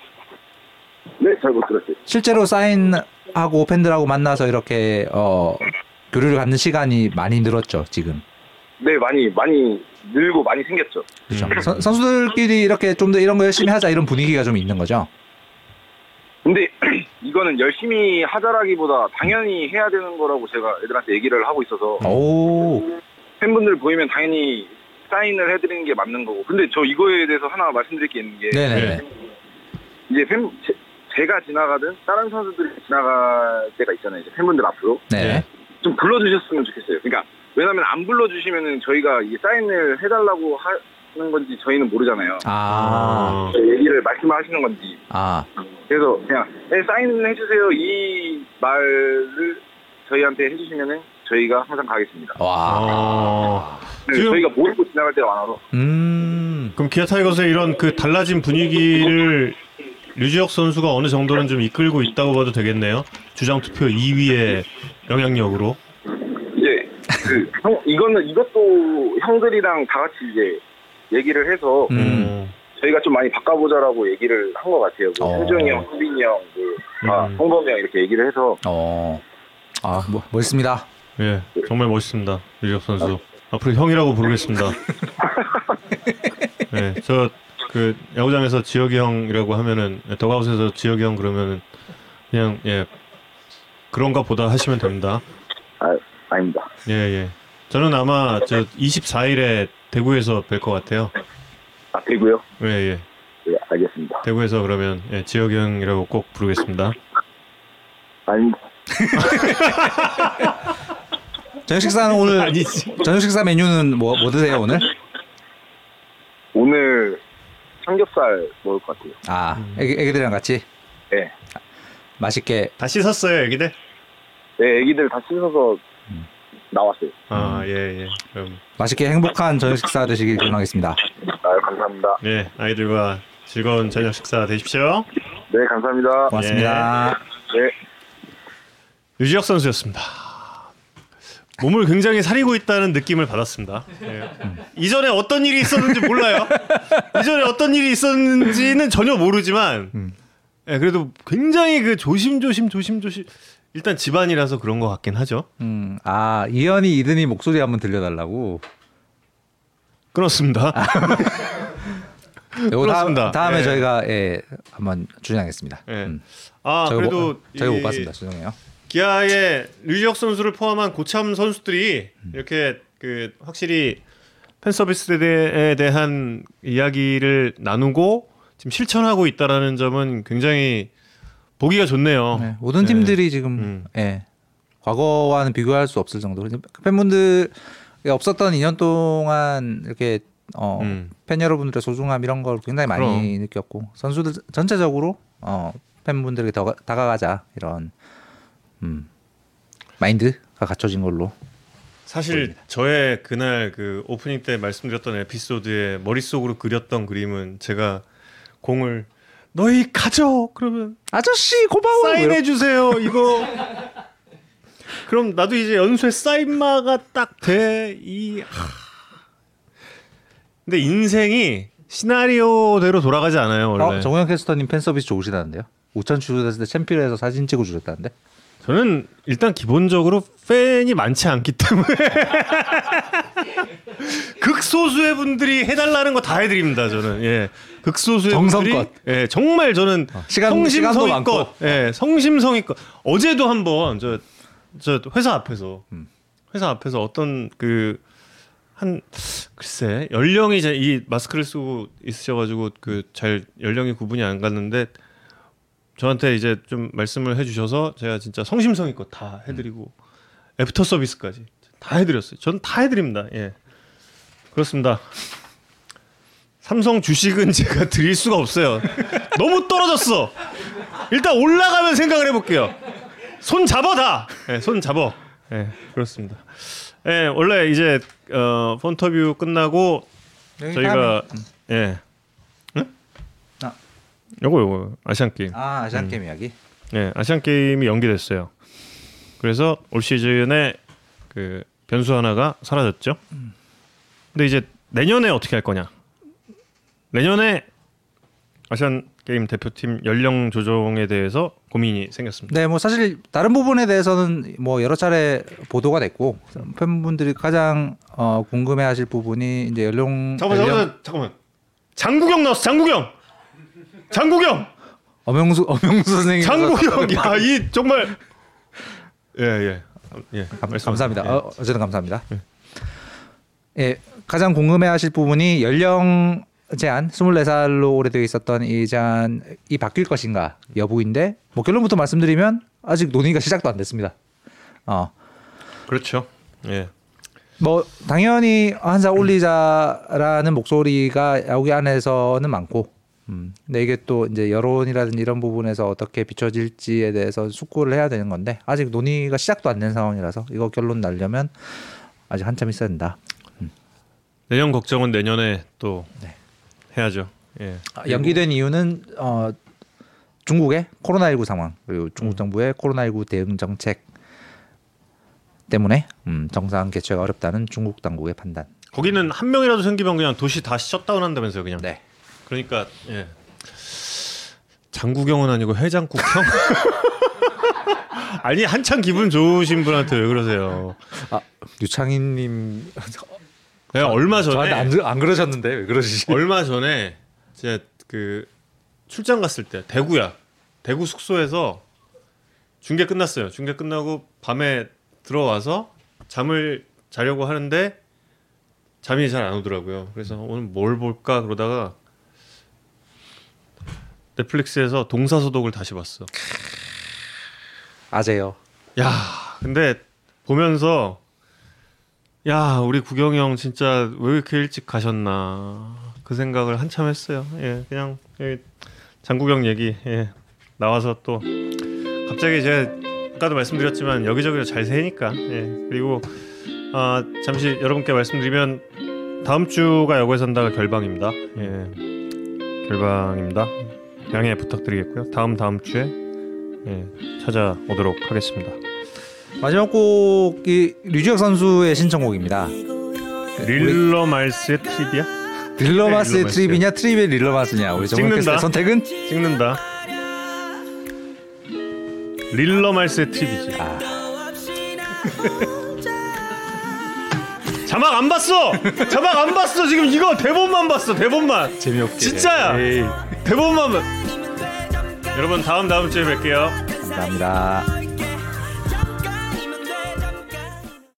네, 잘 못 들었어요. 실제로 사인하고 팬들하고 만나서 이렇게 어, 교류를 갖는 시간이 많이 늘었죠 지금. 네, 많이 많이 늘고 많이 생겼죠. 그렇죠. 음. 선- 선수들끼리 이렇게 좀 더 이런 거 열심히 하자 이런 분위기가 좀 있는 거죠. 근데 이거는 열심히 하자라기보다 당연히 해야 되는 거라고 제가 애들한테 얘기를 하고 있어서 오. 팬분들 보이면 당연히 사인을 해드리는 게 맞는 거고. 근데 저 이거에 대해서 하나 말씀드릴 게 있는 게 네네네. 이제 팬 제, 가 지나가든 다른 선수들이 지나갈 때가 있잖아요. 이제 팬분들 앞으로 네. 좀 불러주셨으면 좋겠어요. 그러니까 왜냐하면 안 불러주시면은 저희가 이 사인을 해달라고 하는 건지 저희는 모르잖아요. 아. 어. 얘기를 말씀하시는 건지. 아. 그래서 그냥 네, 사인 해주세요 이 말을 저희한테 해주시면은 저희가 항상 가겠습니다. 와. 어. 네, 지금- 저희가 모르고 지나갈 때가 많아서 음. 그럼 기아 타이거스의 이런 그 달라진 분위기를 류지혁 선수가 어느 정도는 좀 이끌고 있다고 봐도 되겠네요. 주장 투표 2위의 영향력으로. 그 형, 이거는 이것도 형들이랑 다 같이 이제 얘기를 해서 음. 어. 저희가 좀 많이 바꿔보자라고 얘기를 한 것 같아요. 뭐 어. 현종이 형, 수빈이 형, 그, 아, 음. 홍범이 형 이렇게 얘기를 해서 어. 아, 뭐, 멋있습니다. 예, 정말 멋있습니다. 류지혁 선수. 앞으로 형이라고 부르겠습니다. 예, 저 그 야구장에서 지혁이 형이라고 하면은 예, 더가웃에서 지혁이 형 그러면은 그냥 예 그런가 보다 하시면 됩니다. 아, 아닙니다. 예, 예. 저는 아마 저 24일에 대구에서 뵐 것 같아요. 아 그리고요. 예, 예. 네, 알겠습니다. 대구에서 그러면 예, 지혁이 형이라고 꼭 부르겠습니다. 아닙니다. 저녁 식사는 오늘 아니지. 저녁 식사 메뉴는 뭐, 뭐 드세요 오늘? 오늘 삼겹살 먹을 것 같아요. 아, 음. 애기, 애기들이랑 같이 네. 맛있게. 다 씻었어요, 애기들? 네, 애기들 다 씻어서 음. 나왔어요. 아, 예, 예. 그럼 맛있게 행복한 저녁 식사 되시길 기원하겠습니다. 아, 감사합니다. 예, 아이들과 즐거운 저녁 식사 되십시오. 네, 감사합니다. 고맙습니다. 네. 유지혁 선수였습니다. 몸을 굉장히 사리고 있다는 느낌을 받았습니다. 예. 이전에 어떤 일이 있었는지 몰라요. 이전에 어떤 일이 있었는지는 전혀 모르지만, 음. 예, 그래도 굉장히 그 조심조심 조심조심 일단 집안이라서 그런 것 같긴 하죠. 음, 아 이현이 이든이 목소리 한번 들려달라고. 그렇습니다. 요거 그렇습니다. 다, 음 에 예. 저희가 예, 한번 출연하겠습니다. 예. 음. 아 그래도 못, 저희가 못이 봤습니다. 죄송해요. 기아의 류지혁 선수를 포함한 고참 선수들이 음. 이렇게 그 확실히 팬 서비스에 대한 이야기를 나누고 지금 실천하고 있다라는 점은 굉장히 보기가 좋네요. 네, 모든 네. 팀들이 지금 음. 예, 과거와는 비교할 수 없을 정도로 팬분들 없었던 2년 동안 이렇게 어, 음. 팬 여러분들의 소중함 이런 걸 굉장히 많이 그럼. 느꼈고 선수들 전체적으로 어, 팬분들에게 더 다가가자 이런 음, 마인드가 갖춰진 걸로 사실 저의 그날 그 오프닝 때 말씀드렸던 에피소드에 머릿속으로 그렸던 그림은 제가 공을 너희 가져! 그러면 아저씨 고마워 사인해 주세요 이거. 그럼 나도 이제 연수에 사인마가 딱 돼이 근데 인생이 시나리오대로 돌아가지 않아요 원래. 어, 정우영 캐스터님 팬 서비스 좋으시다는데요. 우천 출전했을 때 챔피언에서 사진 찍어 주셨다는데. 저는 일단 기본적으로 팬이 많지 않기 때문에 극소수의 분들이 해달라는 거 다 해드립니다 저는 예 극소수의 분들이 정성껏. 예 정말 저는 시간- 시간도 성심성의껏. 예 성심성의껏 어제도 한번 저 저 회사 앞에서 음. 회사 앞에서 어떤 그 한 글쎄 연령이 이제 이 마스크를 쓰고 있으셔가지고 그 잘 연령이 구분이 안 갔는데 저한테 이제 좀 말씀을 해주셔서 제가 진짜 성심성의껏 다 해드리고 애프터 서비스까지 다 해드렸어요. 전 다 해드립니다. 예, 그렇습니다. 삼성 주식은 제가 드릴 수가 없어요. 너무 떨어졌어. 일단 올라가면 생각을 해볼게요. 손 잡어 다. 예, 손 잡어. 예, 그렇습니다. 예, 원래 이제 어, 폰터뷰 끝나고 저희가 예. 요거 요거 아시안 게임. 아 아시안 게임 이야기. 예, 아시안 게임이 연기됐어요. 그래서 올 시즌에 그 변수 하나가 사라졌죠. 근데 이제 내년에 어떻게 할 거냐? 내년에 아시안 게임 대표팀 연령 조정에 대해서 고민이 생겼습니다. 네, 뭐 사실 다른 부분에 대해서는 뭐 여러 차례 보도가 됐고 팬분들이 가장 어, 궁금해하실 부분이 이제 연령 잠깐만, 연령 잠깐만, 잠깐만. 장국영 나왔어. 장국영. 장국영. 엄영수 엄영수 선생님 장국영. 야, 이 정말 예, 예. 예. 감. 감사합니다. 예. 어, 어쨌든 감사합니다. 예, 가장 궁금해하실 부분이 연령 제한 24살로 오래되어 있었던 이 제한이 바뀔 것인가 여부인데 뭐 결론부터 말씀드리면 아직 논의가 시작도 안 됐습니다. 어, 그렇죠. 예. 뭐 당연히 한살 올리자라는 목소리가 야구계 안에서는 많고, 음, 근데 이게 또 이제 여론이라든지 이런 부분에서 어떻게 비춰질지에 대해서 숙고를 해야 되는 건데 아직 논의가 시작도 안 된 상황이라서 이거 결론 나려면 아직 한참 있어야 된다. 내년 걱정은 내년에 또 네. 해야죠. 예. 아, 연기된 이유는 어, 중국의 코로나19 상황 그리고 음. 중국 정부의 코로나19 대응 정책 때문에 음, 정상 개최가 어렵다는 중국 당국의 판단. 거기는 한 명이라도 생기면 그냥 도시 다 셧다운한다면서요, 그냥. 네. 그러니까 예. 장국영은 아니고 해장국형. 아니 한창 기분 좋으신 분한테 왜 그러세요? 아 유창희님 네, 얼마 전에 저한테 안, 안 그러셨는데 왜 그러시지? 얼마 전에 제가 그 출장 갔을 때 대구야 대구 숙소에서 중계 끝났어요. 중계 끝나고 밤에 들어와서 잠을 자려고 하는데 잠이 잘 안 오더라고요. 그래서 오늘 뭘 볼까 그러다가 넷플릭스에서 동사소독을 다시 봤어. 아재요. 야, 근데 보면서 야, 우리 구경이 형 진짜 왜 이렇게 일찍 가셨나 그 생각을 한참 했어요. 예, 그냥 예, 장국영 얘기 예, 나와서 또 갑자기 제가 아까도 말씀드렸지만 여기저기로 잘 새니까 예, 그리고 아, 잠시 여러분께 말씀드리면 다음 주가 야구에 산다가 결방입니다. 예, 결방입니다. 양해 부탁드리겠고요. 다음 다음 주에 예, 찾아오도록 하겠습니다. 마지막 곡이 류지혁 선수의 신청곡입니다. 릴러말즈의 Trip이야 릴러말즈의 네, Trip이냐 Trip의 릴러 말즈냐 우리 정말 찍는다. 선택은 찍는다. 릴러말즈의 Trip이지. 아. 자막 안 봤어. 자막 안 봤어. 지금 이거 대본만 봤어. 대본만. 재미없게 진짜야. 에이, 대본만. 봤- 여러분 다음 다음 주에 뵐게요. 감사합니다.